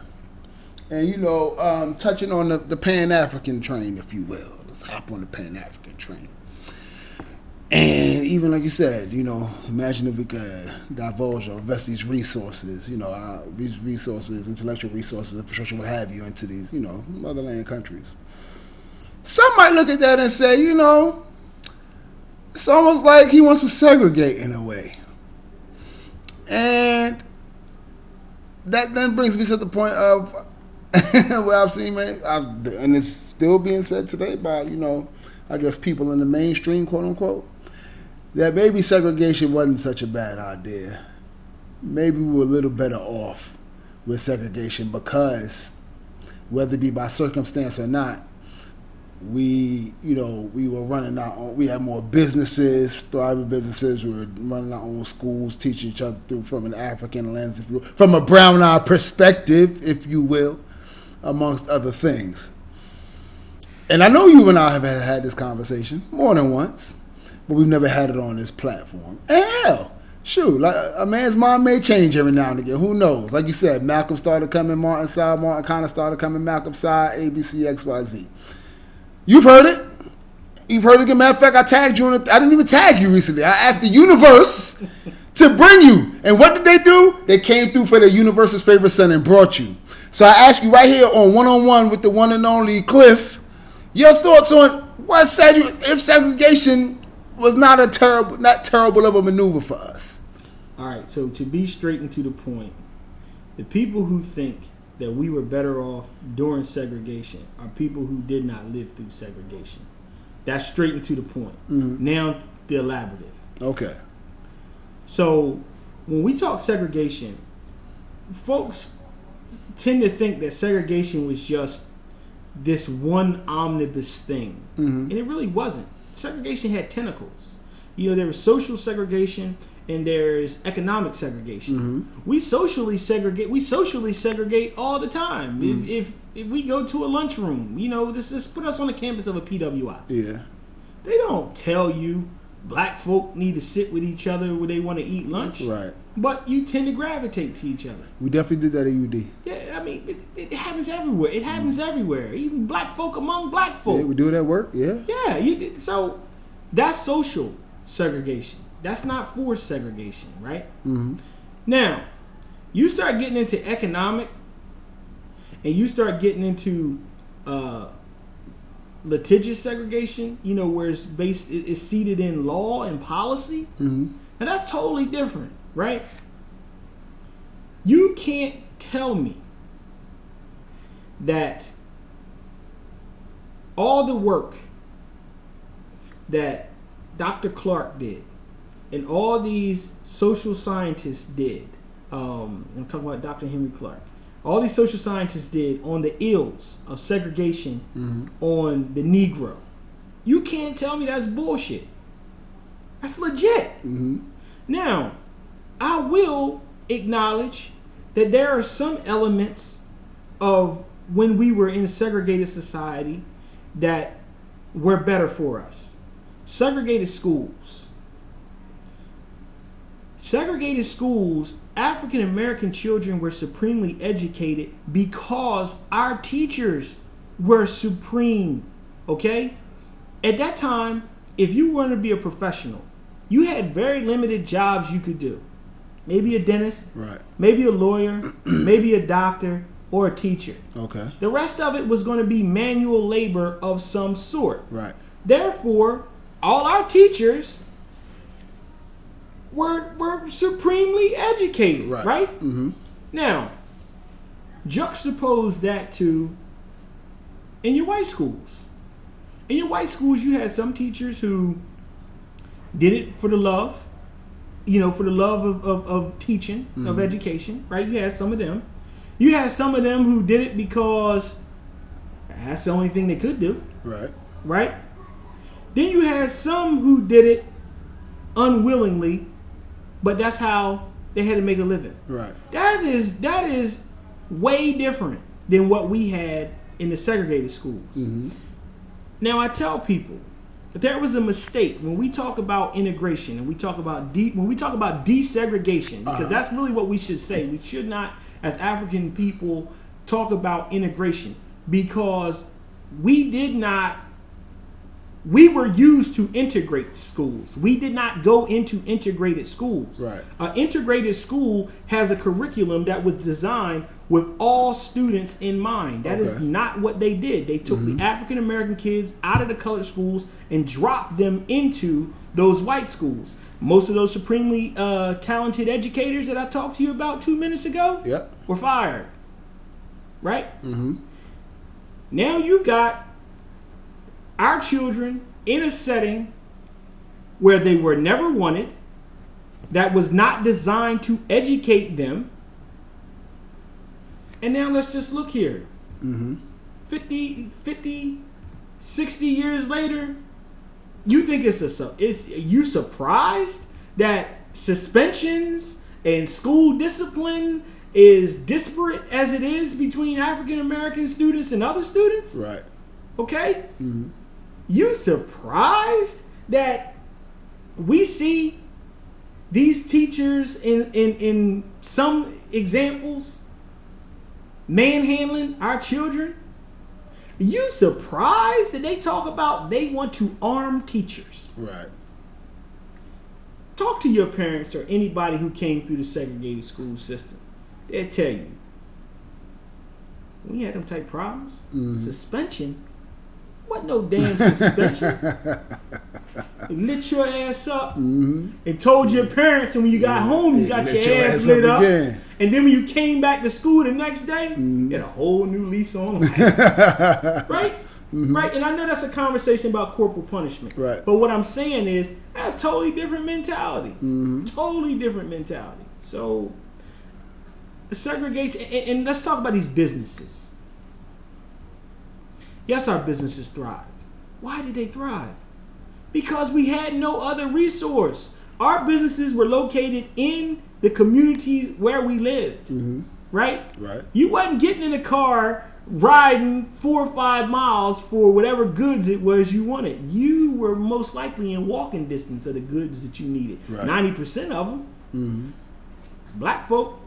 and you know, um, touching on the, the Pan African train, if you will, let's hop on the Pan African train. And even like you said, you know, imagine if we could divulge or invest these resources, you know, our, these resources, intellectual resources, infrastructure, what have you, into these, you know, motherland countries. Some might look at that and say, you know, it's almost like he wants to segregate in a way. And that then brings me to the point of where I've seen, man, I've, and it's still being said today by, you know, I guess people in the mainstream, quote unquote, that maybe segregation wasn't such a bad idea. Maybe we were a little better off with segregation because, whether it be by circumstance or not, we, you know, we were running our own, we had more businesses, thriving businesses. We were running our own schools, teaching each other through from an African lens, if you from a brown eye perspective, if you will, amongst other things. And I know you and I have had, had this conversation more than once, but we've never had it on this platform. And hell, shoot, like a man's mind may change every now and again. Who knows? Like you said, Malcolm started coming martin side, Martin kind of started coming malcolm side, ABC, XYZ. You've heard it. You've heard it. As a matter of fact, I tagged you on it. I didn't even tag you recently. I asked the universe to bring you. And what did they do? They came through for the universe's favorite son and brought you. So I ask you right here on one on one with the one and only Cliff, your thoughts on what seg- if segregation was not a terrible, not terrible of a maneuver for us. All right, so to be straight and to the point, the people who think that we were better off during segregation are people who did not live through segregation. That's straight and to the point. Mhm. Now, the elaborative. Okay. So, when we talk segregation, folks tend to think that segregation was just this one omnibus thing. Mhm. And it really wasn't. Segregation had tentacles. You know, there was social segregation and there's economic segregation. Mhm. We socially segregate. We socially segregate all the time. If, if if we go to a lunchroom, you know, this just put us on the campus of a PWI. Yeah. They don't tell you black folk need to sit with each other when they want to eat lunch, Right. but you tend to gravitate to each other. We definitely did that at UD. Yeah, I mean, it, it happens everywhere. It happens everywhere. Even black folk among black folk. Yeah, we do it at work. Yeah. Yeah, you, so that's social segregation. That's not forced segregation, right? hmm Now, you start getting into economic, and you start getting into uh, litigious segregation. You know, where it's based, it's seated in law and policy. hmm And that's totally different, right? You can't tell me that all the work that Dr. Clark did and all these social scientists did, um, I'm talking about Dr. Henry Clark, all these social scientists did on the ills of segregation hmm on the Negro. You can't tell me that's bullshit. That's legit. hmm Now, I will acknowledge that there are some elements of when we were in a segregated society that were better for us. Segregated schools. Segregated schools, African American children were supremely educated because our teachers were supreme. Okay? At that time, if you wanted to be a professional, you had very limited jobs you could do. Maybe a dentist, Right. maybe a lawyer, maybe a doctor, or a teacher. Okay. The rest of it was going to be manual labor of some sort. Right. Therefore, all our teachers were were supremely educated, Right. right? Mm-hmm. Now, juxtapose that to in your white schools. In your white schools, you had some teachers who did it for the love, you know, for the love of, of, of teaching, of education, right? You had some of them. You had some of them who did it because that's the only thing they could do, Right. right? Then you had some who did it unwillingly, but that's how they had to make a living. Right. That is that is way different than what we had in the segregated schools. Mm-hmm. Now I tell people that there was a mistake when we talk about integration and we talk about de- when we talk about desegregation because Uh-huh. that's really what we should say. We should not, as African people, talk about integration because we did not. We were used to integrate schools. We did not go into integrated schools. Right. An integrated school has a curriculum that was designed with all students in mind. That is Okay. not what they did. They took the African American kids out of the colored schools and dropped them into those white schools. Most of those supremely uh, talented educators that I talked to you about two minutes ago Yep. were fired. Right? Mm-hmm. Now you've got our children in a setting where they were never wanted, that was not designed to educate them. And now let's just look here. Mm-hmm. 50, 50, 60 years later, you think it's a is you surprised that suspensions and school discipline is disparate as it is between African American students and other students? Right. Okay? Mm-hmm. You surprised that we see these teachers in, in, in some examples manhandling our children? You surprised that they talk about they want to arm teachers? Right. Talk to your parents or anybody who came through the segregated school system. They'll tell you. We had them type problems, Mhm. suspension. What no damn suspension. lit your ass up Mm-hmm. and told your parents, and when you got home, you got your, your ass, ass lit up up. And then when you came back to school the next day, Mhm. you had a whole new lease on life. right? Right? And I know that's a conversation about corporal punishment. Right. But what I'm saying is a totally different mentality. Mm-hmm. Totally different mentality. So segregation and, and let's talk about these businesses. Yes, our businesses thrived. Why did they thrive? Because we had no other resource. Our businesses were located in the communities where we lived, Mm-hmm. right? Right. You wasn't getting in a car riding four or five miles for whatever goods it was you wanted. You were most likely in walking distance of the goods that you needed. Right. Ninety percent of them, Mm-hmm. black folk,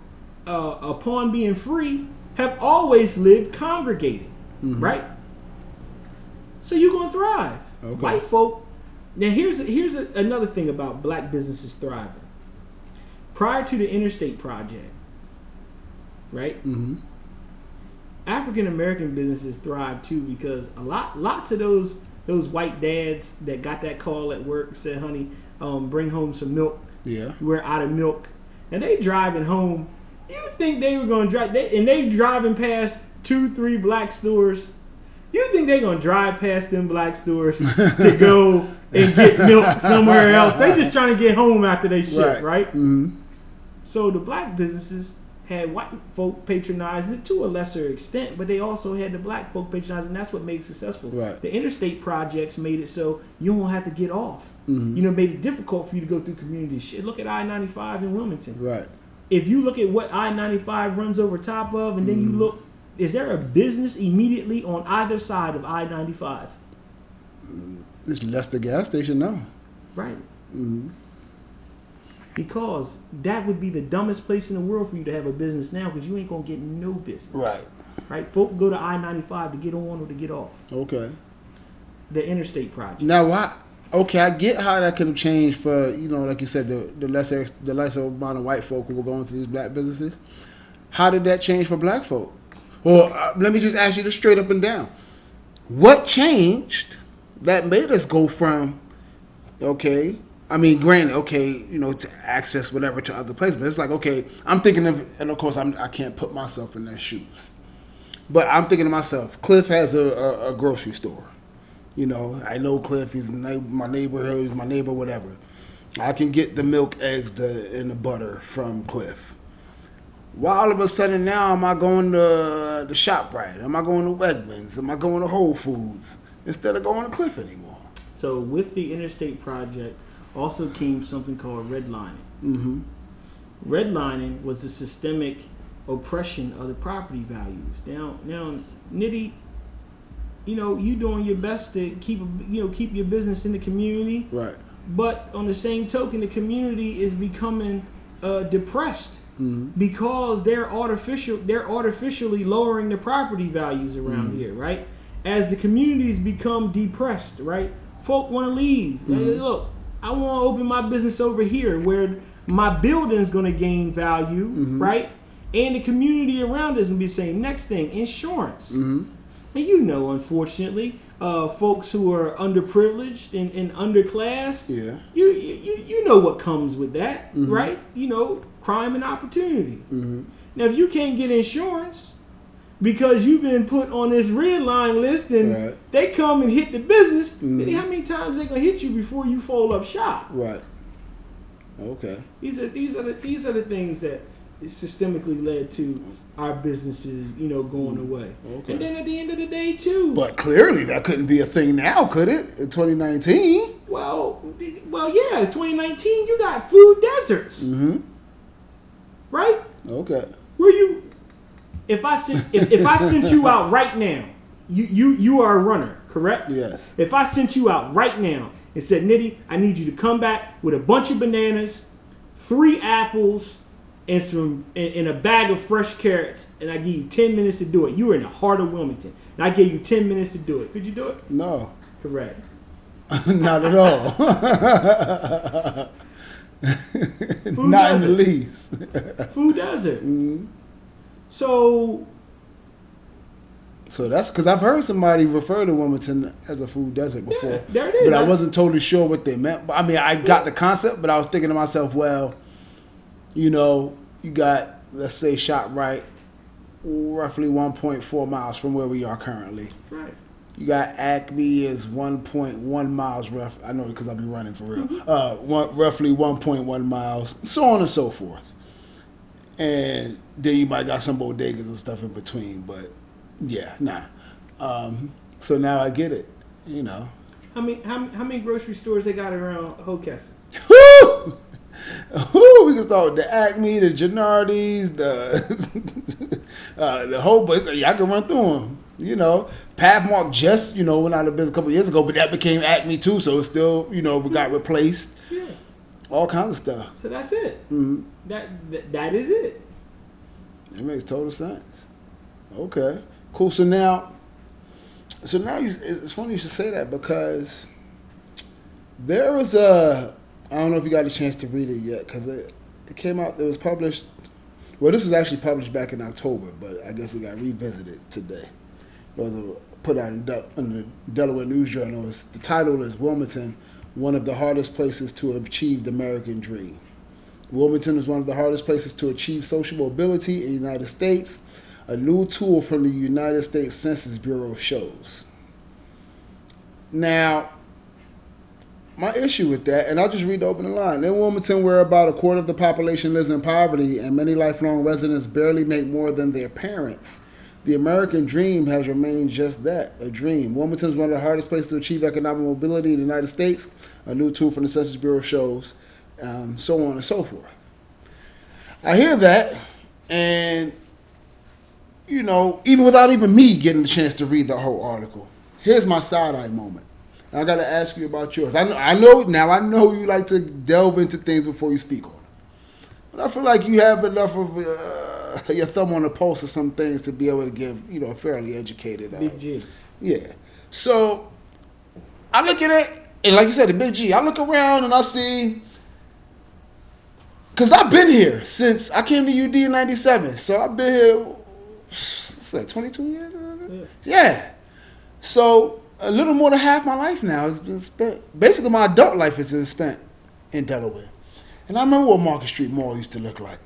uh, upon being free, have always lived congregated, Mhm. right? So you're gonna thrive. Okay. White folk. Now here's here's a, another thing about black businesses thriving. Prior to the interstate project, right? Mm-hmm. African American businesses thrive too because a lot lots of those those white dads that got that call at work said, "Honey, um, bring home some milk. Yeah. We're out of milk." And they driving home. You think they were going to drive? They, and they driving past two, three black stores. You think they're going to drive past them black stores to go and get milk somewhere else? They just trying to get home after they ship, right? Mm-hmm. So the black businesses had white folk patronizing it to a lesser extent, but they also had the black folk patronizing, and that's what made it successful. Right. The interstate projects made it so you don't have to get off. Mhm. You know, made it difficult for you to go through community shit. Look at I ninety five in Wilmington. Right. If you look at what I ninety five runs over top of, and then Mm-hmm. you look, is there a business immediately on either side of I ninety five? It's less the gas station now. Right. hmm Because that would be the dumbest place in the world for you to have a business now because you ain't going to get no business. Right. Right? Folk go to I 95 to get on or to get off. Okay. The interstate project. Now, why? Okay, I get how that could have changed for you know, like you said, the the lesser the lesser amount of white folk who were going to these black businesses. How did that change for black folk? Well, uh, let me just ask you this straight up and down. What changed that made us go from okay? I mean, granted, okay, you know, to access whatever to other places, but it's like okay, I'm thinking of, and of course, I'm I can't put myself in their shoes, but I'm thinking to myself, Cliff has a, a, a grocery store. You know, I know Cliff. He's my my neighbor. He's my neighbor. Whatever. I can get the milk, eggs, the and the butter from Cliff. Why all of a sudden now am I going to the Shoprite? Am I going to Wegmans? Am I going to Whole Foods instead of going to Cliff anymore? So with the interstate project also came something called redlining. Mm-hmm. Redlining was the systemic oppression of the property values. Now, now, Nitty, you know, you doing your best to keep you know keep your business in the community, Right. but on the same token, the community is becoming uh, depressed Mm-hmm. because they're artificial they're artificially lowering the property values around here right as the communities become depressed right folk want to leave Like, look i want to open my business over here where my building's going to gain value right and the community around us will be saying next thing insurance Mm-hmm. and you know unfortunately uh, folks who are underprivileged and, and underclass Yeah. you, you you know what comes with that, Mhm. right? You know, crime and opportunity. Mm-hmm. Now, if you can't get insurance because you've been put on this red line list and Right. they come and hit the business, Mhm. then how many times they gonna hit you before you fold up shop? Right. Okay. These are these are the these are the things that systemically led to our businesses, you know, going away. Mm. Okay. And then at the end of the day, too. But clearly that couldn't be a thing now, could it? In 2019. well, well, yeah, 2019, you got food deserts, Mm-hmm. Right? Okay. Where you? If I sent if, if I sent you out right now, you you you are a runner, correct? Yes. If I sent you out right now and said, Nitty, I need you to come back with a bunch of bananas, three apples, and some and, and a bag of fresh carrots, and I give you ten minutes to do it. You are in the heart of Wilmington, and I gave you ten minutes to do it. Could you do it? No. Correct. Not at all. Not in the least. Food desert. Mhm. So So that's because I've heard somebody refer to Wilmington as a food desert before. Yeah, there it is. But I I- wasn't totally sure what they meant. But I mean, I got the concept, but I was thinking to myself, well, you know, you got, let's say, ShopRite, roughly 1.4 miles from where we are currently. right. You got Acme is 1.1 miles rough. I know because I'll be running for real. Mm-hmm. Uh, one, roughly 1.1 miles, so on and so forth. And then you might got some bodegas and stuff in between, but yeah, nah. Um, so now I get it. You know, How many how, how many grocery stores they got around Hockessin? Woo! Woo! We can start with the Acme, the Genuardi's, the uh, the whole bunch. Y'all can run through them. You know, Pathmark just you know went out of business a couple years ago, but that became Acme too, so it's still you know we got replaced. Yeah. All kinds of stuff. So that's it. hmm That, that that is it. It makes total sense. Okay, cool. So now, so now you, it's funny you should say that because there was a I don't know if you got a chance to read it yet because it, it came out. It was published. Well, this was actually published back in October, but I guess it got revisited today. Was put out in, Del, in the Delaware News Journal. It's, the title is Wilmington, one of the hardest places to achieve the American dream. Wilmington is one of the hardest places to achieve social mobility in the United States. A new tool from the United States Census Bureau shows. Now, my issue with that, and I'll just read the opening line. In Wilmington, where about a quarter of the population lives in poverty and many lifelong residents barely make more than their parents, the American dream has remained just that a dream. Wilmington is one of the hardest places to achieve economic mobility in the United States. A new tool from the Census Bureau shows, um, so on and so forth. I hear that, and you know, even without even me getting the chance to read the whole article, here's my side eye moment. I got to ask you about yours. I know, I know now. I know you like to delve into things before you speak on them, but I feel like you have enough of uh, your thumb on the pulse of some things to be able to give you know a fairly educated. Uh, Big G. yeah. So I look at it, and like you said, the big G. I look around and I see, because I've been here since I came to UD in '97. So I've been here, what's that, 22 years? Yeah. Yeah. So a little more than half my life now has been spent. Basically, my adult life has been spent in Delaware. And I remember what Market Street Mall used to look like.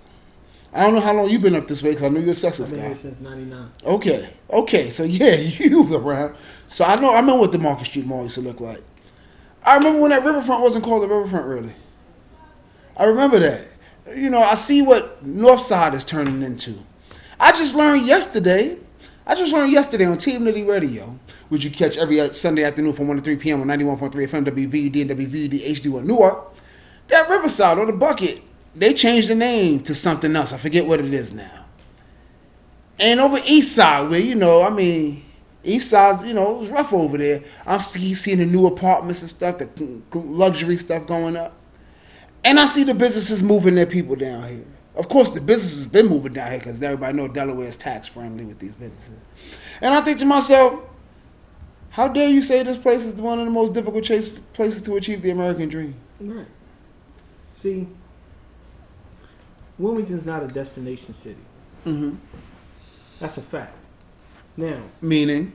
I don't know how long you've been up this way because I know you're a I've Sussex been guy. here since '99. Okay, okay, so yeah, you were around. So I know I remember what the Market Street Mall used to look like. I remember when that riverfront wasn't called the riverfront really. I remember that. You know, I see what Northside is turning into. I just learned yesterday. I just learned yesterday on Team Nitty Radio, which you catch every Sunday afternoon from 1 to 3 p.m. on 91.3 FM WVUD and WVUD HD1 Newark. That Riverside or the Bucket, they changed the name to something else. I forget what it is now. And over East Side, where you know, I mean, East Side, you know, it was rough over there. I'm keep seeing the new apartments and stuff, the luxury stuff going up, and I see the businesses moving their people down here. Of course, the businesses been moving down here because everybody know Delaware is tax friendly with these businesses. And I think to myself, how dare you say this place is one of the most difficult places to achieve the American dream? Right. See, Wilmington's not a destination city. Mm-hmm. That's a fact. Now, Meaning,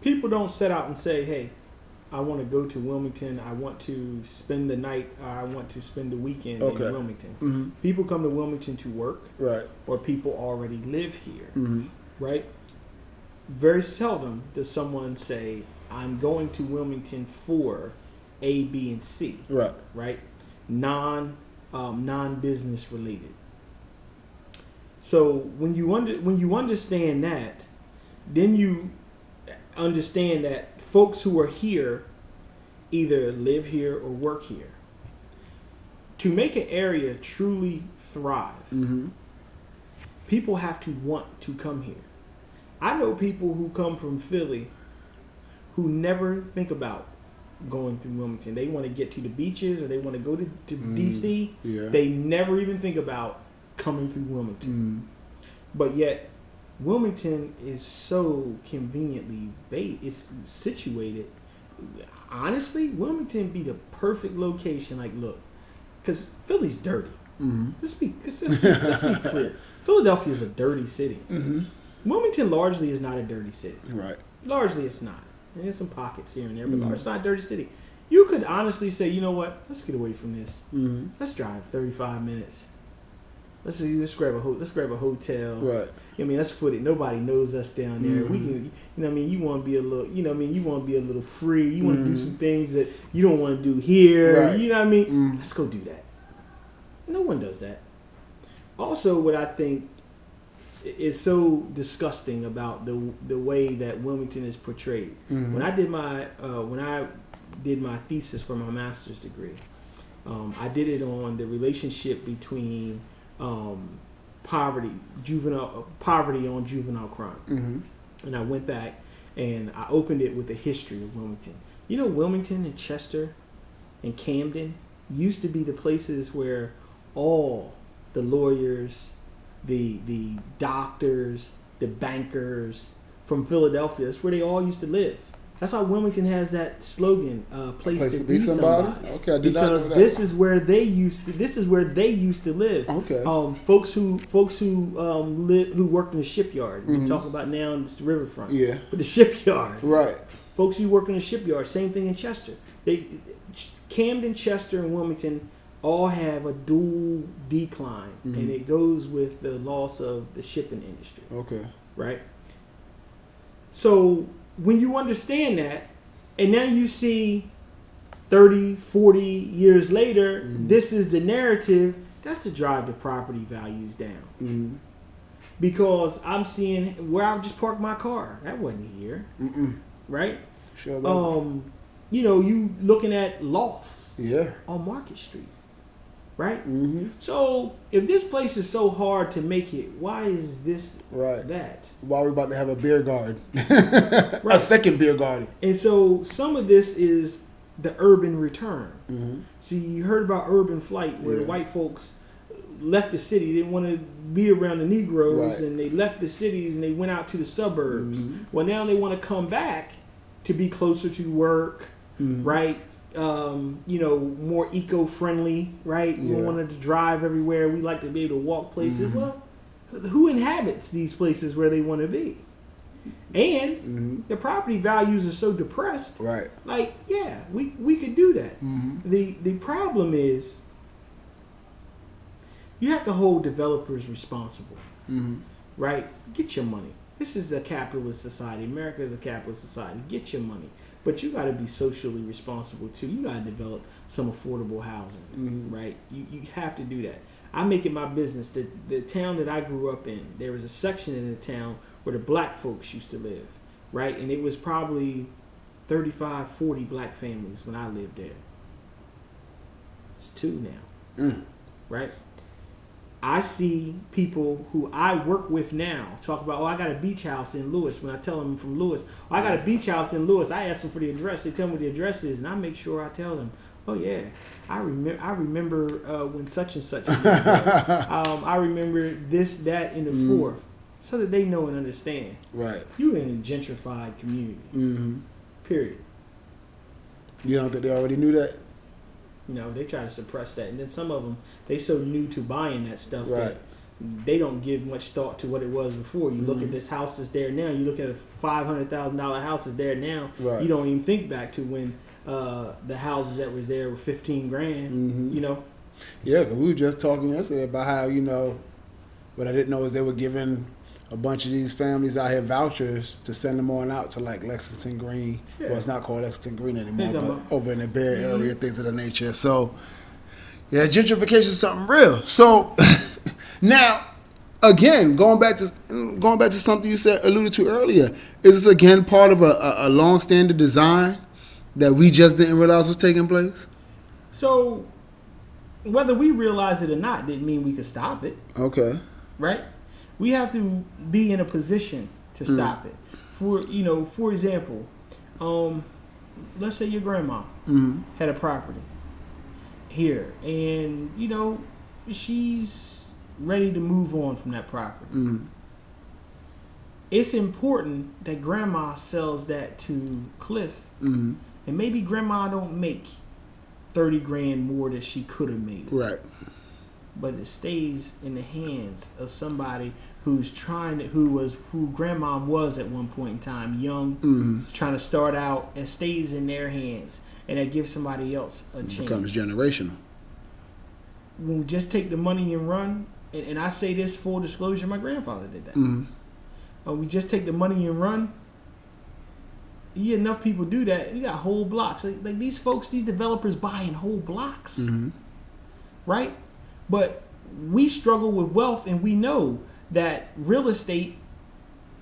people don't set out and say, "Hey, I want to go to Wilmington. I want to spend the night. Or I want to spend the weekend Okay. in Wilmington." mm-hmm. People come to Wilmington to work, right? or people already live here, Mm-hmm. right? Very seldom does someone say, "I'm going to Wilmington for A, B, and C." Right. right? Non um, non business related. So when you under when you understand that, then you understand that folks who are here either live here or work here. To make an area truly thrive, Mm-hmm. people have to want to come here. I know people who come from Philly who never think about going through Wilmington. They want to get to the beaches or they want to go to, to Mm, DC. Yeah. They never even think about coming through Wilmington. mm-hmm. But yet, Wilmington is so conveniently ba- it's situated. Honestly, Wilmington be the perfect location. Like, look, because Philly's dirty. Mm-hmm. Let's be, let's, let's be, let's be clear. Philadelphia is a dirty city. Mm-hmm. Wilmington largely is not a dirty city. Right. Largely, it's not. There's some pockets here and there, but Mhm. it's not a dirty city. You could honestly say, you know what? Let's get away from this. Mm-hmm. Let's drive 35 minutes. Let's see, let's grab a ho- let's grab a hotel. Right. I mean, let's foot it. Nobody knows us down there. We Mhm. can, you know, what I mean, you want to be a little, you know, what I mean, you want to be a little free. You want to do some things that you don't want to do here. Right. You know what I mean? Mm. Let's go do that. No one does that. Also, what I think is so disgusting about the the way that Wilmington is portrayed. Mhm. When I did my uh, when I did my thesis for my master's degree, um, I did it on the relationship between um, poverty, juvenile poverty on juvenile crime, Mhm. and I went back and I opened it with the history of Wilmington. You know, Wilmington and Chester and Camden used to be the places where all the lawyers, the the doctors, the bankers from Philadelphia, that's where they all used to live. That's why Wilmington has that slogan, uh, place, to, be somebody. Okay, I did not know Because that. this is where they used to. This is where they used to live. okay. Um, folks who folks who um, live who worked in the shipyard. Mhm. We're talking about now it's the riverfront. yeah. But the shipyard. Right. Folks who work in the shipyard. Same thing in Chester. They Camden, Chester, and Wilmington all have a dual decline, Mhm. and it goes with the loss of the shipping industry Okay. right? So when you understand that, and now you see 30, 40 years later, Mhm. this is the narrative, that's to drive the property values down. Mm-hmm. Because I'm seeing where I just parked my car. That wasn't here, Mm-mm. right? Sure. Um, Um, you know, you looking at lofts yeah. on Market Street. Right? Mm-hmm. So if this place is so hard to make it, why is this Right. that? While we're about to have a beer garden, a second beer garden. And so some of this is the urban return. Mm-hmm. See, you heard about urban flight where the Yeah. white folks left the city, they didn't want to be around the Negroes, Right. and they left the cities and they went out to the suburbs. Mhm. Well, now they want to come back to be closer to work, Mhm. right? Um, you know, more eco-friendly, right? We Yeah. don't want to drive everywhere. We like to be able to walk places. Mhm. Well, who inhabits these places where they want to be? And Mm-hmm. the property values are so depressed. Right. Like, yeah, we we could do that. Mm-hmm. The the problem is you have to hold developers responsible, Mm-hmm. right? Get your money. This is a capitalist society. America is a capitalist society. Get your money. But you got to be socially responsible too. You got to develop some affordable housing, Mhm. right? You, you have to do that. I make it my business. The, the town that I grew up in, there was a section in the town where the black folks used to live, right? And it was probably 35, 40 black families when I lived there. It's two now Mm. right? I see people who I work with now talk about, oh, I got a beach house in Lewes. When I tell them I'm from Lewes, oh, I got a beach house in Lewes. I ask them for the address. They tell me what the address is, and I make sure I tell them, oh yeah, I remember. I remember uh, when such and such. um, I remember this, that, and the Mm. fourth, so that they know and understand. Right. You in a gentrified community. Mm-hmm. Period. You don't think they already knew that? You know, they try to suppress that, and then some of them they so new to buying that stuff Right. that they don't give much thought to what it was before. You look at Mhm. this house that's there now. You look at a five hundred thousand dollar house that's there now. Right. You don't even think back to when uh, the houses that was there were fifteen grand. Mhm. You know, Yeah, 'cause we were just talking yesterday about how you know, what I didn't know is they were giving a bunch of these families out here vouchers to send them on out to like Lexington Green. Yeah. Well, it's not called Lexington Green anymore, but about- over in the Bay Mhm. Area, things of that nature. So, yeah, gentrification is something real. So, now, again, going back to going back to something you said alluded to earlier, is this again part of a, a, a long-standing design that we just didn't realize was taking place? so whether we realize it or not didn't mean we could stop it. Okay. right? We have to be in a position to Mm. stop it. For you know, for example, um, let's say your grandma Mm-hmm. had a property here, and you know, she's ready to move on from that property. Mm-hmm. It's important that grandma sells that to Cliff, Mm-hmm. and maybe grandma don't make thirty grand more than she could have made. Right. But it stays in the hands of somebody who's trying to, who was who grandma was at one point in time, young, Mm-hmm. trying to start out, and stays in their hands, and that gives somebody else a It chance. becomes generational. when we just take the money and run, and, and I say this full disclosure, my grandfather did that. Mm-hmm. Uh, we just take the money and run. You enough people do that, you got whole blocks. Like, like these folks, these developers buying whole blocks. Mm-hmm. right? But we struggle with wealth, and we know that real estate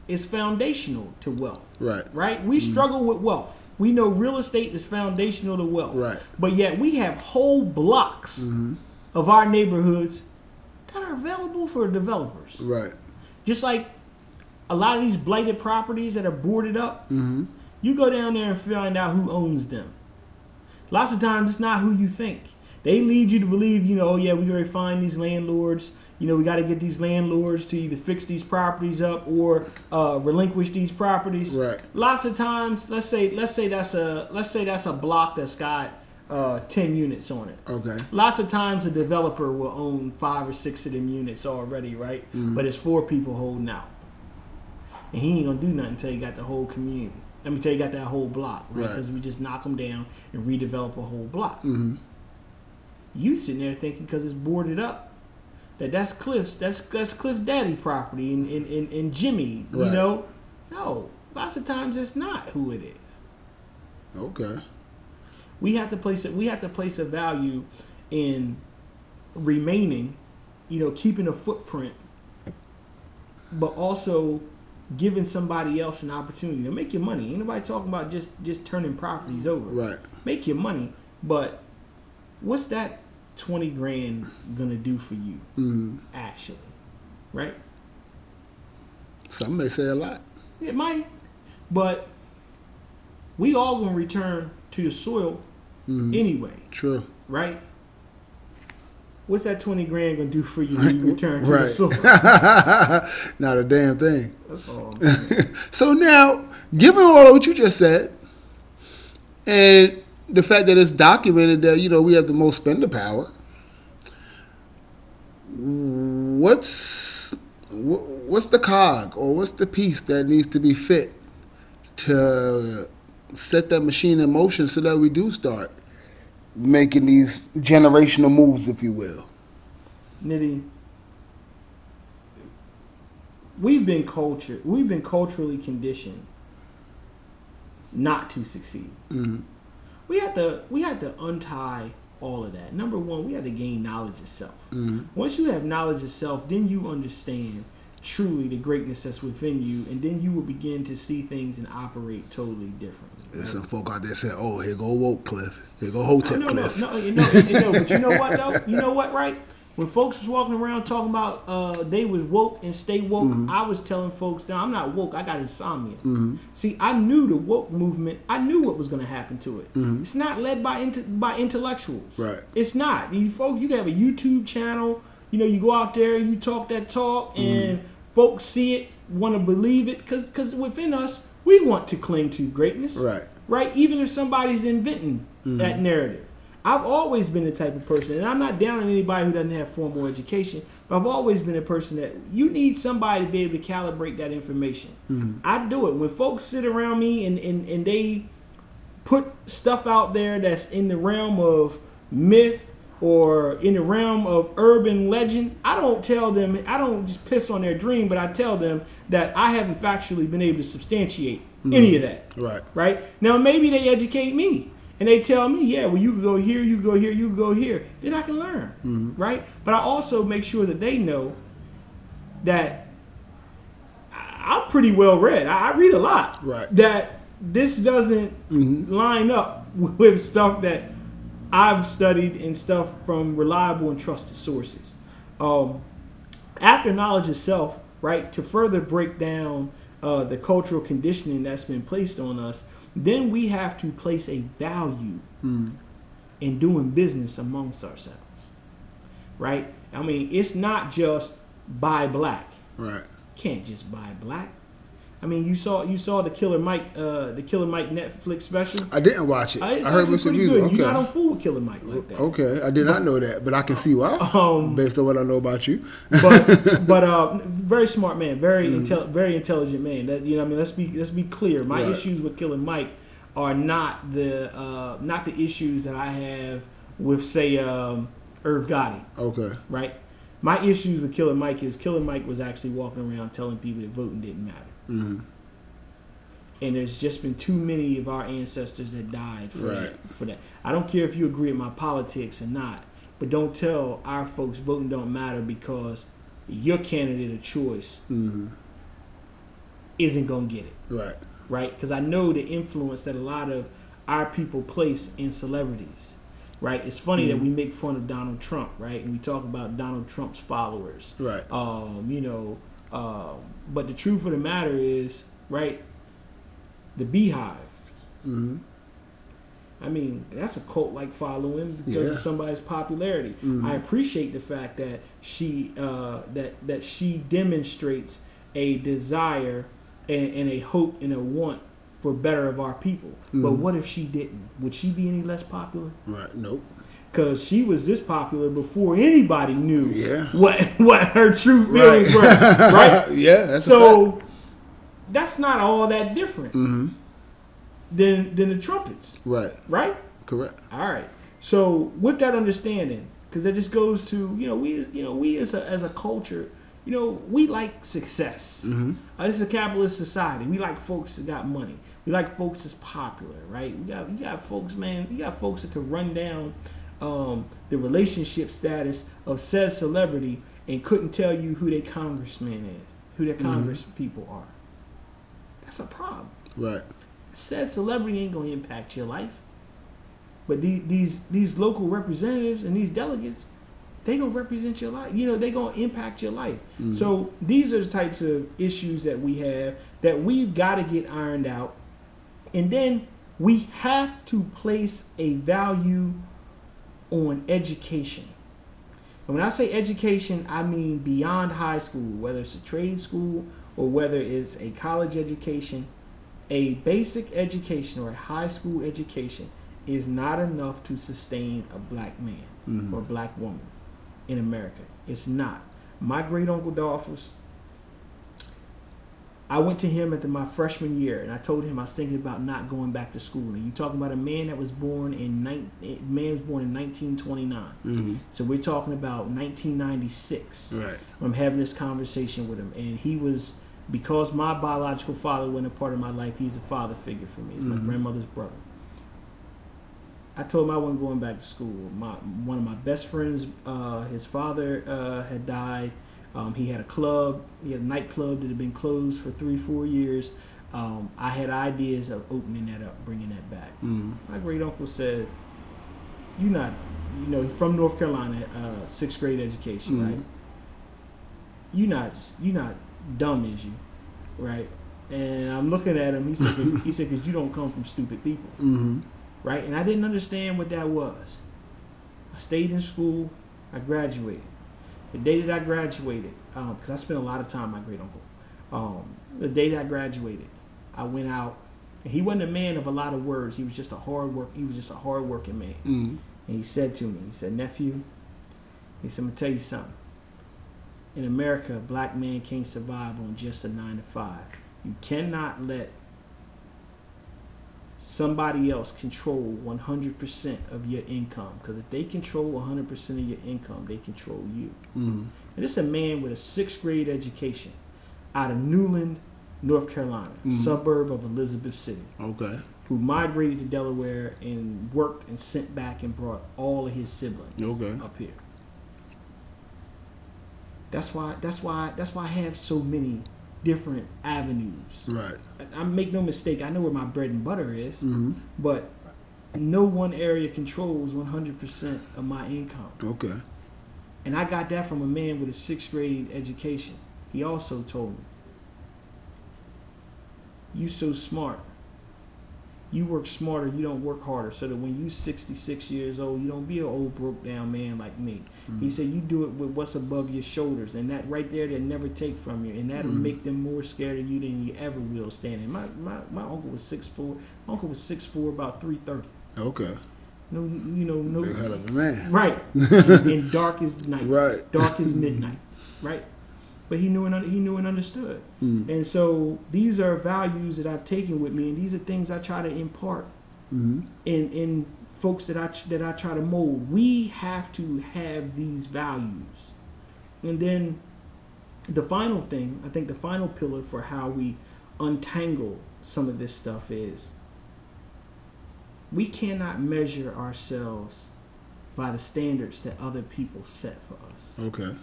is foundational to wealth, Right. right? We struggle with wealth. We know real estate is foundational to wealth, Right. but yet we have whole blocks Mm-hmm. of our neighborhoods that are available for developers. Right. Just like a lot of these blighted properties that are boarded up, Mm-hmm. you go down there and find out who owns them. Lots of times it's not who you think. They lead you to believe, you know, oh yeah, we gotta find these landlords. You know, we got to get these landlords to either fix these properties up or uh, relinquish these properties. Right. Lots of times, let's say, let's say that's a let's say that's a block that's got uh, ten units on it. Okay. Lots of times a developer will own five or six of them units already, right? Mhm. But it's four people holding out. And he ain't gonna do nothing until he got the whole community. Let me tell you, got that whole block, right? Right. Because we just knock them down and redevelop a whole block. Mm-hmm. You sitting there thinking because it's boarded up that that's Cliff's, that's that's Cliff Daddy property and and, and, and Jimmy, you Right. know? No, lots of times it's not who it is. Okay. we have to place it we have to place a value in remaining you know keeping a footprint but also giving somebody else an opportunity to make your money ain't nobody talking about just just turning properties over Right. make your money but what's that twenty grand gonna do for you? Mm. Actually, right? Some may say a lot. It might, but we all gonna return to the soil Mhm. anyway, True. right? What's that twenty grand gonna do for you when you return to the soil? Not a damn thing. That's all. so now, given all of what you just said, and the fact that it's documented that you know we have the most spender power, what's what's the cog or what's the piece that needs to be fit to set that machine in motion so that we do start making these generational moves, if you will. Nitty, we've been cultured, we've been culturally conditioned not to succeed. Mhm. We had to we had to untie all of that. Number one, we had to gain knowledge of self. Mhm. Once you have knowledge of self, then you understand truly the greatness that's within you, and then you will begin to see things and operate totally differently. There's some folk out there saying, "Oh, here go woke Cliff, here go Hotep no, no, Cliff." no, you know, you know, but you know what though? You know what, right? When folks was walking around talking about uh, they was woke and stay woke, mm-hmm. I was telling folks, "No, I'm not woke. I got insomnia." Mm-hmm. See, I knew the woke movement. I knew what was going to happen to it. Mm-hmm. It's not led by inte- by intellectuals. Right. It's not. You folks, you have a YouTube channel. You know, you go out there, you talk that talk, and folks see it, want to believe it, because because within us, we want to cling to greatness Right. right? Even if somebody's inventing that narrative. I've always been the type of person, and I'm not down on anybody who doesn't have formal education, but I've always been a person that you need somebody to be able to calibrate that information. Mm-hmm. I do it. When folks sit around me and, and, and they put stuff out there that's in the realm of myth or in the realm of urban legend, I don't tell them, I don't just piss on their dream, but I tell them that I haven't factually been able to substantiate mm-hmm. any of that Right. right? Now maybe they educate me and they tell me, yeah, well you can go here, you can go here, you can go here. Then I can learn, right? But I also make sure that they know that I'm pretty well read. I I read a lot. Right. That this doesn't Mhm. line up with stuff that I've studied and stuff from reliable and trusted sources. Um, after knowledge itself, right, to further break down uh, the cultural conditioning that's been placed on us, then we have to place a value hmm. in doing business amongst ourselves, right? I mean, it's not just buy black. Right. Can't just buy black. I mean, you saw you saw the Killer Mike, uh, the Killer Mike Netflix special. I didn't watch it. It's I heard mixed pretty reviews. good. You not on fool with Killer Mike like that. Okay. I did not know that, but I can see why Um, based on what I know about you. but but uh, very smart man, very intel- very intelligent man. That you know, I mean, let's be let's be clear. My Right. issues with Killer Mike are not the uh, not the issues that I have with say um, Irv Gotti, Okay. right? My issues with Killer Mike is Killer Mike was actually walking around telling people that voting didn't matter. Hmm And there's just been too many of our ancestors that died for Right. that. For that, I don't care if you agree with my politics or not, but don't tell our folks voting don't matter because your candidate of choice hmm isn't gonna get it, Right. right? Because I know the influence that a lot of our people place in celebrities, right? It's funny that we make fun of Donald Trump, right? And we talk about Donald Trump's followers, Right. um, you know. Um, but the truth of the matter is, right? The BeyHive. hmm I mean, that's a cult like following because Yeah. of somebody's popularity. Mhm. I appreciate the fact that she uh, that that she demonstrates a desire and, and a hope and a want for better of our people. But Mhm. what if she didn't? Would she be any less popular? Right. Nope. Because she was this popular before anybody knew Yeah. what what her true feelings were. Right? yeah. That's So that's not all that different hmm than than the trumpets, Right. right? Correct. All right. So with that understanding, because that just goes to you know we as- you know we as a as a culture, you know we like success. hmm Uh, this is a capitalist society. We like folks that got money. We like folks that's popular, right? We got we got folks, man. We got folks that can run down um, the relationship status of said celebrity and couldn't tell you who their congressman is, who their congress people are. That's a problem. Right. Said celebrity ain't gonna impact your life. But these these these local representatives and these delegates, they gonna represent your life. You know, they gonna impact your life. Mhm. So these are the types of issues that we have that we've got to get ironed out, and then we have to place a value on education. And when I say education, I mean beyond high school, whether it's a trade school or whether it's a college education. A basic education or a high school education is not enough to sustain a black man Mhm. or black woman in America. It's not. My great uncle Dolphus, I went to him at the, my freshman year and I told him I was thinking about not going back to school. And you're talking about a man that was born in man was born in 1929. Mhm. So we're talking about 1996. Right. I'm having this conversation with him, and he was because my biological father wasn't a part of my life. He's a father figure for me. He's my Mhm. grandmother's brother. I told him I wasn't going back to school. My one of my best friends, uh, his father uh, had died. Um, he had a club. He had a nightclub that had been closed for three, four years. Um, I had ideas of opening that up, bringing that back. Mhm. My great uncle said, "You're not, you know, from North Carolina, uh, sixth grade education, Mhm. right? You not, you not dumb as you, right?" And I'm looking at him. He said, "He said because you don't come from stupid people, Mhm. right?" And I didn't understand what that was. I stayed in school. I graduated. The day that I graduated, because I spent a lot of time with my great uncle. Um, the day that I graduated, I went out. And he wasn't a man of a lot of words. He was just a hard work. He was just a hard working man. Mhm. And he said to me, he said, nephew, he said, I'm gonna tell you something. In America, a black man can't survive on just a nine to five. You cannot let somebody else control 100% of your income. Because if they control 100% of your income, they control you. Mhm. And this is a man with a sixth grade education out of Newland, North Carolina, Mhm. suburb of Elizabeth City Okay. who migrated to Delaware and worked and sent back and brought all of his siblings Okay. up here. That's why. That's why. That's why I have so many different avenues. Right. I, I make no mistake. I know where my bread and butter is, Mhm. but no one area controls 100% of my income. Okay. And I got that from a man with a sixth grade education. He also told me, "You so smart. You work smarter. You don't work harder. So that when you 66 years old, you don't be an old broke down man like me." He said, "You do it with what's above your shoulders, and that right there, they'll never take from you, and that'll Mhm. make them more scared of you than you ever will standing." My my my uncle was six four. My uncle was six four, about 330. Okay. No, you know, no. Big hell of a man. Right. and, and dark as night. Right. Dark as midnight. Right. But he knew and he knew and understood. Mhm. And so these are values that I've taken with me, and these are things I try to impart Mhm. in in folks that I that I try to mold. We have to have these values, and then the final thing, I think, the final pillar for how we untangle some of this stuff is we cannot measure ourselves by the standards that other people set for us. Okay.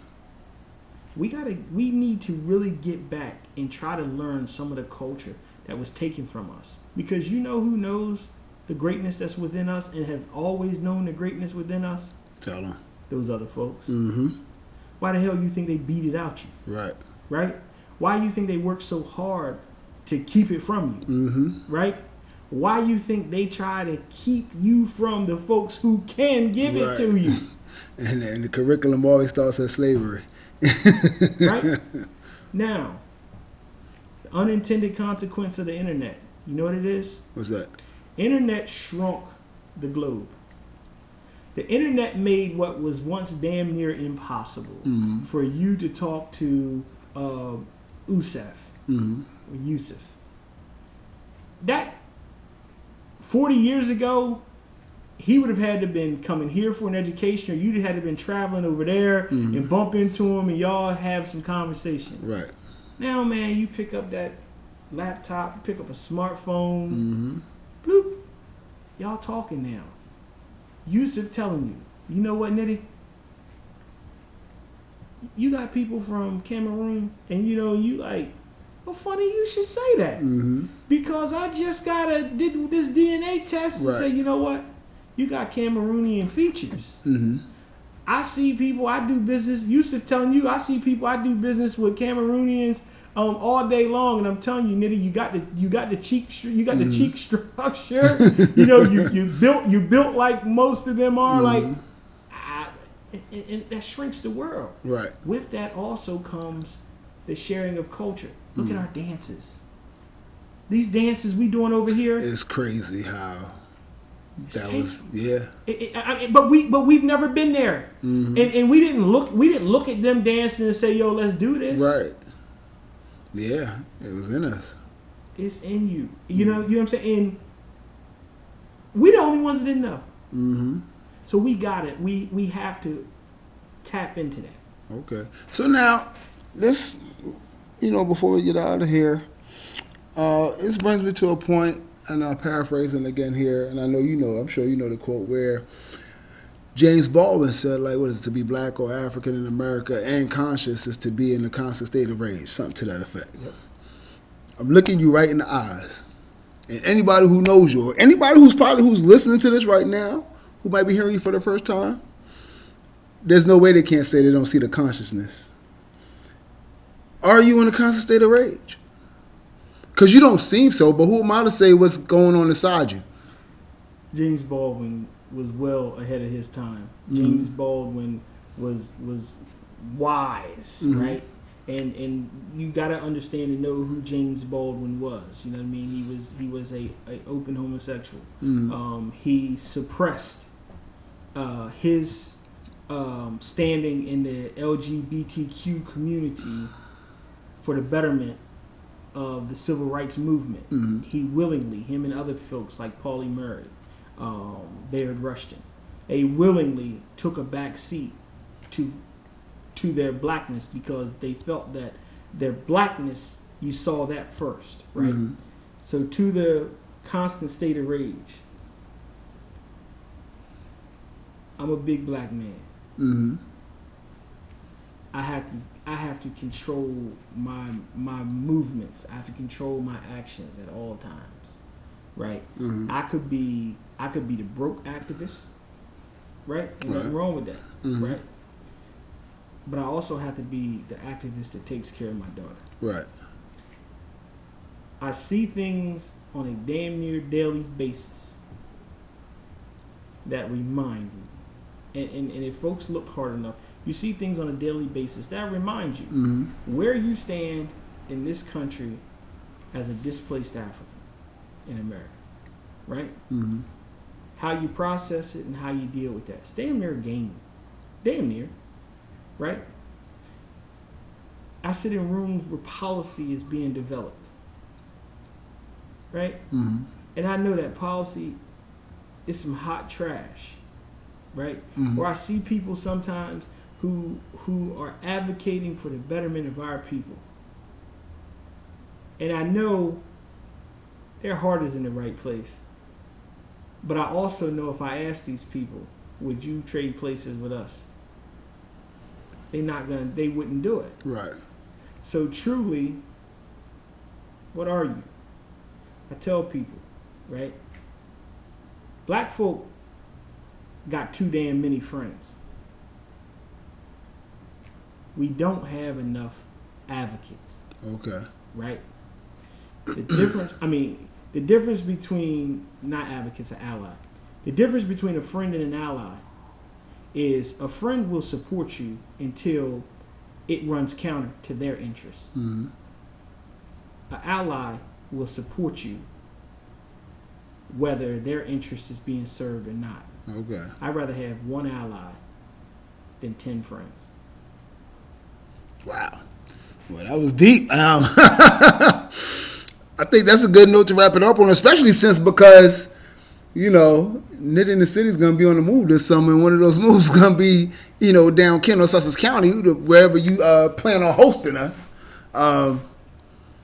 We gotta we need to really get back and try to learn some of the culture that was taken from us. Because you know who knows the greatness that's within us and have always known the greatness within us? Tell them. Those other folks. Mm-hmm. Why the hell you think they beat it out you? Right. Right? Why you think they work so hard to keep it from you? Mm-hmm. Right? Why you think they try to keep you from the folks who can give it to you? And, and the curriculum always starts at slavery. right? Now, the unintended consequence of the internet. You know what it is? What's that? Internet shrunk the globe. The internet made what was once damn near impossible Mhm. for you to talk to uh, Usef Mm-hmm. or Yusuf. That 40 years ago, he would have had to been coming here for an education, or you'd have had to been traveling over there Mhm. and bump into him, and y'all have some conversation. Right. Now, man, you pick up that laptop, you pick up a smartphone, Mm-hmm. Bloop, y'all talking now. Yusuf telling you, you know what, Nitty? You got people from Cameroon, and you know, you like, well, funny you should say that Mm-hmm. because I just got to did this DNA test and Right. say, you know what? you got Cameroonian features. hmm I see people I do business. Yusuf telling you I see people I do business with Cameroonians um, all day long, and I'm telling you, Nitty, you got the you got the cheek you got the cheek structure. you know, you you built you built like most of them are. Like, I, and, and that shrinks the world. Right. With that also comes the sharing of culture. Look at our dances. These dances we doing over here. It's crazy how that was. Yeah. It- it- I mean, but we but we've never been there, Mm-hmm. and and we didn't look we didn't look at them dancing and say, "Yo, let's do this." Right. Yeah. It was in us. It's in you. You know. You know what I'm saying. And we the only ones that didn't know, hmm so we got it. We we have to tap into that. Okay. So now, this, you know, before we get out of here, uh, this brings me to a point, and I'm paraphrasing again here, and I know you know, I'm sure you know the quote where James Baldwin said, like, what is it, to be black or African in America and conscious is to be in a constant state of rage, something to that effect. Yep. I'm looking you right in the eyes. And anybody who knows you, or anybody who's probably who's listening to this right now, who might be hearing you for the first time, there's no way they can't say they don't see the consciousness. Are you in a constant state of rage? Because you don't seem so, but who am I to say what's going on inside you? James Baldwin was well ahead of his time. Mhm. James Baldwin was was wise, Mhm. right? And and you got to understand and know who James Baldwin was. You know what I mean? He was he was a, a open homosexual. Mhm. Um, he suppressed uh, his um, standing in the LGBTQ community for the betterment of the civil rights movement. Mhm. He willingly, him and other folks like Pauli Murray, um, Bayard Rustin, they willingly took a back seat to to their blackness because they felt that their blackness you saw that first, right? Mhm. So to the constant state of rage, I'm a big black man. Mhm. I have to I have to control my my movements. I have to control my actions at all times. Right? Mhm. I could be I could be the broke activist. Right? Ain't nothing Right. wrong with that. Mhm. Right? But I also have to be the activist that takes care of my daughter. Right. I see things on a damn near daily basis that remind you. And, and, and if folks look hard enough, you see things on a daily basis that remind you Mhm. where you stand in this country as a displaced African in America. Right? Mhm. How you process it and how you deal with that. It's damn near a game. Damn near. Right? I sit in rooms where policy is being developed. Right? Mhm. And I know that policy is some hot trash, right? Mhm. Or I see people sometimes who who are advocating for the betterment of our people. And I know their heart is in the right place. But I also know if I ask these people, would you trade places with us? They're not gonna they wouldn't do it. Right. So truly, what are you? I tell people, right? Black folk got too damn many friends. We don't have enough advocates, Okay. right? The difference, I mean, the difference between not advocates, an ally. The difference between a friend and an ally is a friend will support you until it runs counter to their interests. Mhm. An ally will support you whether their interest is being served or not. Okay. I'd rather have one ally than ten friends. Wow. Well, that was deep. Um, I think that's a good note to wrap it up on, especially since because, you know, Knitting the City's going to be on the move this summer, and one of those moves is going to be, you know, down Kent and, Sussex County, wherever you uh, plan on hosting us. Um,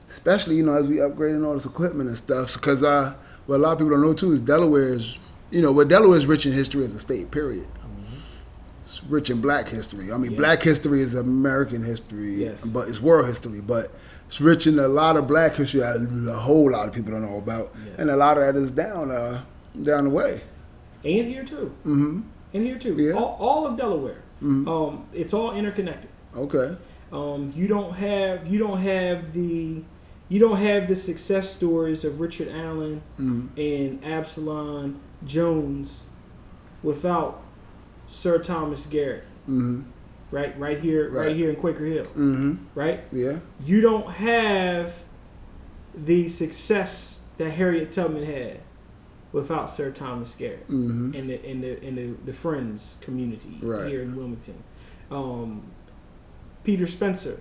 especially, you know, as we upgrading all this equipment and stuff, because uh, what a lot of people don't know too is Delaware is, you know, what Delaware is rich in history as a state, period. It's rich in black history. I mean, Yes. black history is American history, Yes. but it's world history. But it's rich in a lot of black history that a whole lot of people don't know about, Yes. and a lot of that is down uh, down the way. and here too, Mm-hmm. and here too. Yeah. All, all of Delaware. Mm-hmm. Um, it's all interconnected. Okay. Um, you don't have you don't have the you don't have the success stories of Richard Allen Mm-hmm. and Absalom Jones without Sir Thomas Garrett. Mm-hmm. Right, right here, right, Right. here in Quaker Hill. Mm-hmm. Right, Yeah. you don't have the success that Harriet Tubman had without Sir Thomas Garrett Mm-hmm. and the and the and the, the Friends community Right. here in Wilmington. Um, Peter Spencer.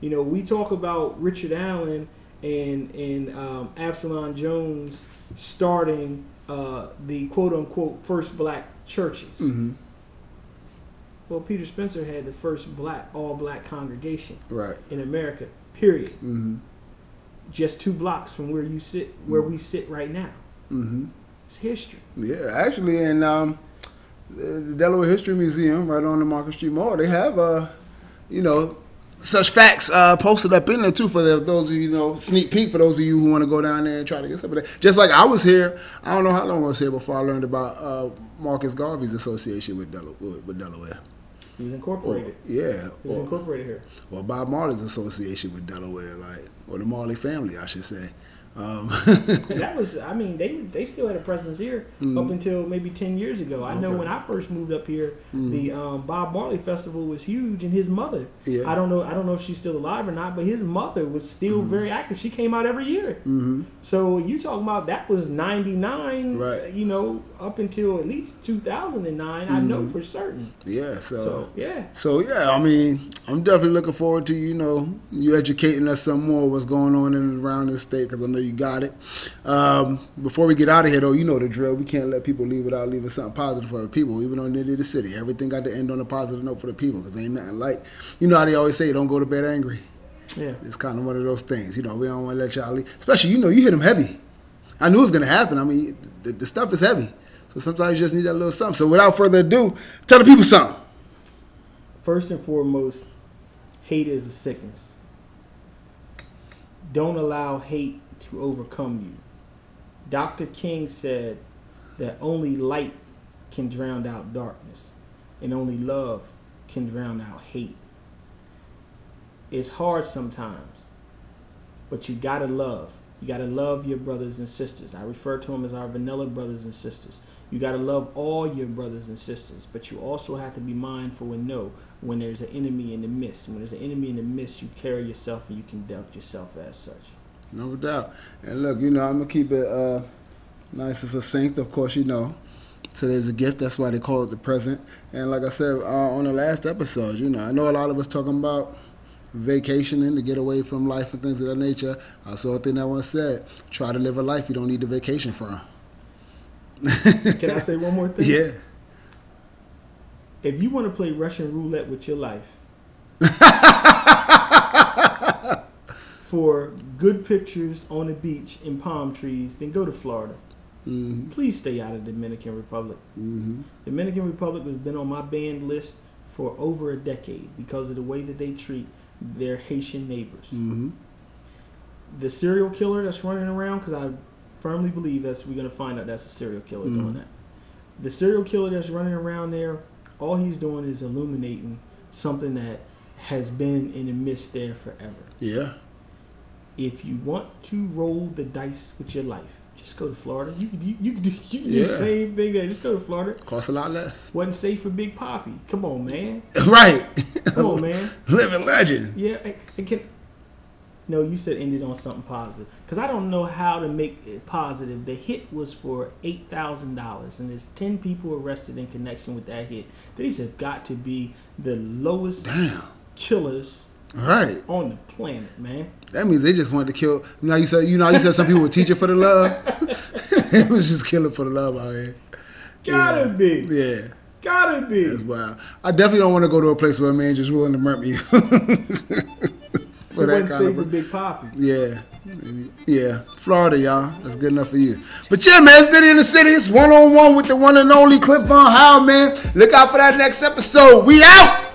You know, we talk about Richard Allen and and um, Absalom Jones starting uh, the quote unquote first black churches. Mm-hmm. Well, Peter Spencer had the first black all black congregation Right. in America. Period. Mm-hmm. Just two blocks from where you sit, where we sit right now. Mm-hmm. It's history. Yeah, actually, and um, the Delaware History Museum, right on the Market Street Mall, they have uh, you know, such facts uh, posted up in there too for the, those of you, you know sneak peek for those of you who want to go down there and try to get some of that. Just like I was here, I don't know how long I was here before I learned about uh, Marcus Garvey's association with, Del- with, with Delaware. He was Or, incorporated. yeah, He was or, incorporated here. Well, Bob Marley's association with Delaware, like or the Marley family, I should say. Um, And that was, I mean, they they still had a presence here Mhm. up until maybe ten years ago. I know when I first moved up here, Mhm. the um, Bob Marley Festival was huge, and his mother. Yeah. I don't know. I don't know if she's still alive or not, but his mother was still very active. She came out every year. hmm So you talking about that was ninety nine, Right. You know, up until at least two thousand and nine. I know Mhm. for certain. Yeah, So yeah, So yeah, I mean, I'm definitely looking forward to you know you educating us some more what's going on in and around this state because I know you got it. Um, before we get out of here though, you know the drill. We can't let people leave without leaving something positive for the people, even on Nitty the City. Everything got to end on a positive note for the people because ain't nothing like you know how they always say don't go to bed angry. yeah. It's kind of one of those things. You know we don't want to let y'all leave, especially you know you hit them heavy. I knew it was gonna happen. I mean the, the stuff is heavy, so sometimes you just need that little something. So without further ado, tell the people something. First and foremost, hate is a sickness. Don't allow hate to overcome you. Dr. King said that only light can drown out darkness, and only love can drown out hate. It's hard sometimes, but you gotta love. You gotta love your brothers and sisters. I refer to them as our vanilla brothers and sisters. You gotta love all your brothers and sisters, but you also have to be mindful and know when there's an enemy in the midst. When there's an enemy in the midst, you carry yourself and you conduct yourself as such. No doubt. And look, you know, I'm gonna keep it uh, nice and succinct. Of course, you know, today's a gift. That's why they call it the present. And like I said uh, on the last episode, you know, I know a lot of us talking about vacationing to get away from life and things of that nature. I saw a thing that once said, "Try to live a life you don't need to vacation from." Can I say one more thing? Yeah. If you want to play Russian roulette with your life for good pictures on the beach in palm trees, then go to Florida. hmm Please stay out of Dominican Republic. hmm Dominican Republic has been on my banned list for over a decade because of the way that they treat their Haitian neighbors. hmm The serial killer that's running around, because I firmly believe that's we're gonna find out that's a serial killer doing that. The serial killer that's running around there, all he's doing is illuminating something that has been in the midst there forever. Yeah. If you want to roll the dice with your life, just go to Florida. You you, you do, you do Yeah. the same thing there. Just go to Florida. Costs a lot less. Wasn't safe for Big Papi. Come on, man. right. Come on, man. Living legend. Yeah, I, I can. No, you said ended on something positive because I don't know how to make it positive. The hit was for eight thousand dollars, and there's ten people arrested in connection with that hit. These have got to be the lowest Damn. killers All right. on the planet, man. That means they just wanted to kill. You know, you said you know, you said some people would teach it for the love. it was just killing for the love out here. Gotta be, Yeah, gotta be. that's wild. I definitely don't want to go to a place where a man just willing to murder you. For that wasn't kind of. Big Papi. Yeah, yeah, Florida, y'all. That's good enough for you. But yeah, man, Nitty in the City. It's one on one with the one and only Cliff Von Howell, man. Look out for that next episode. We out.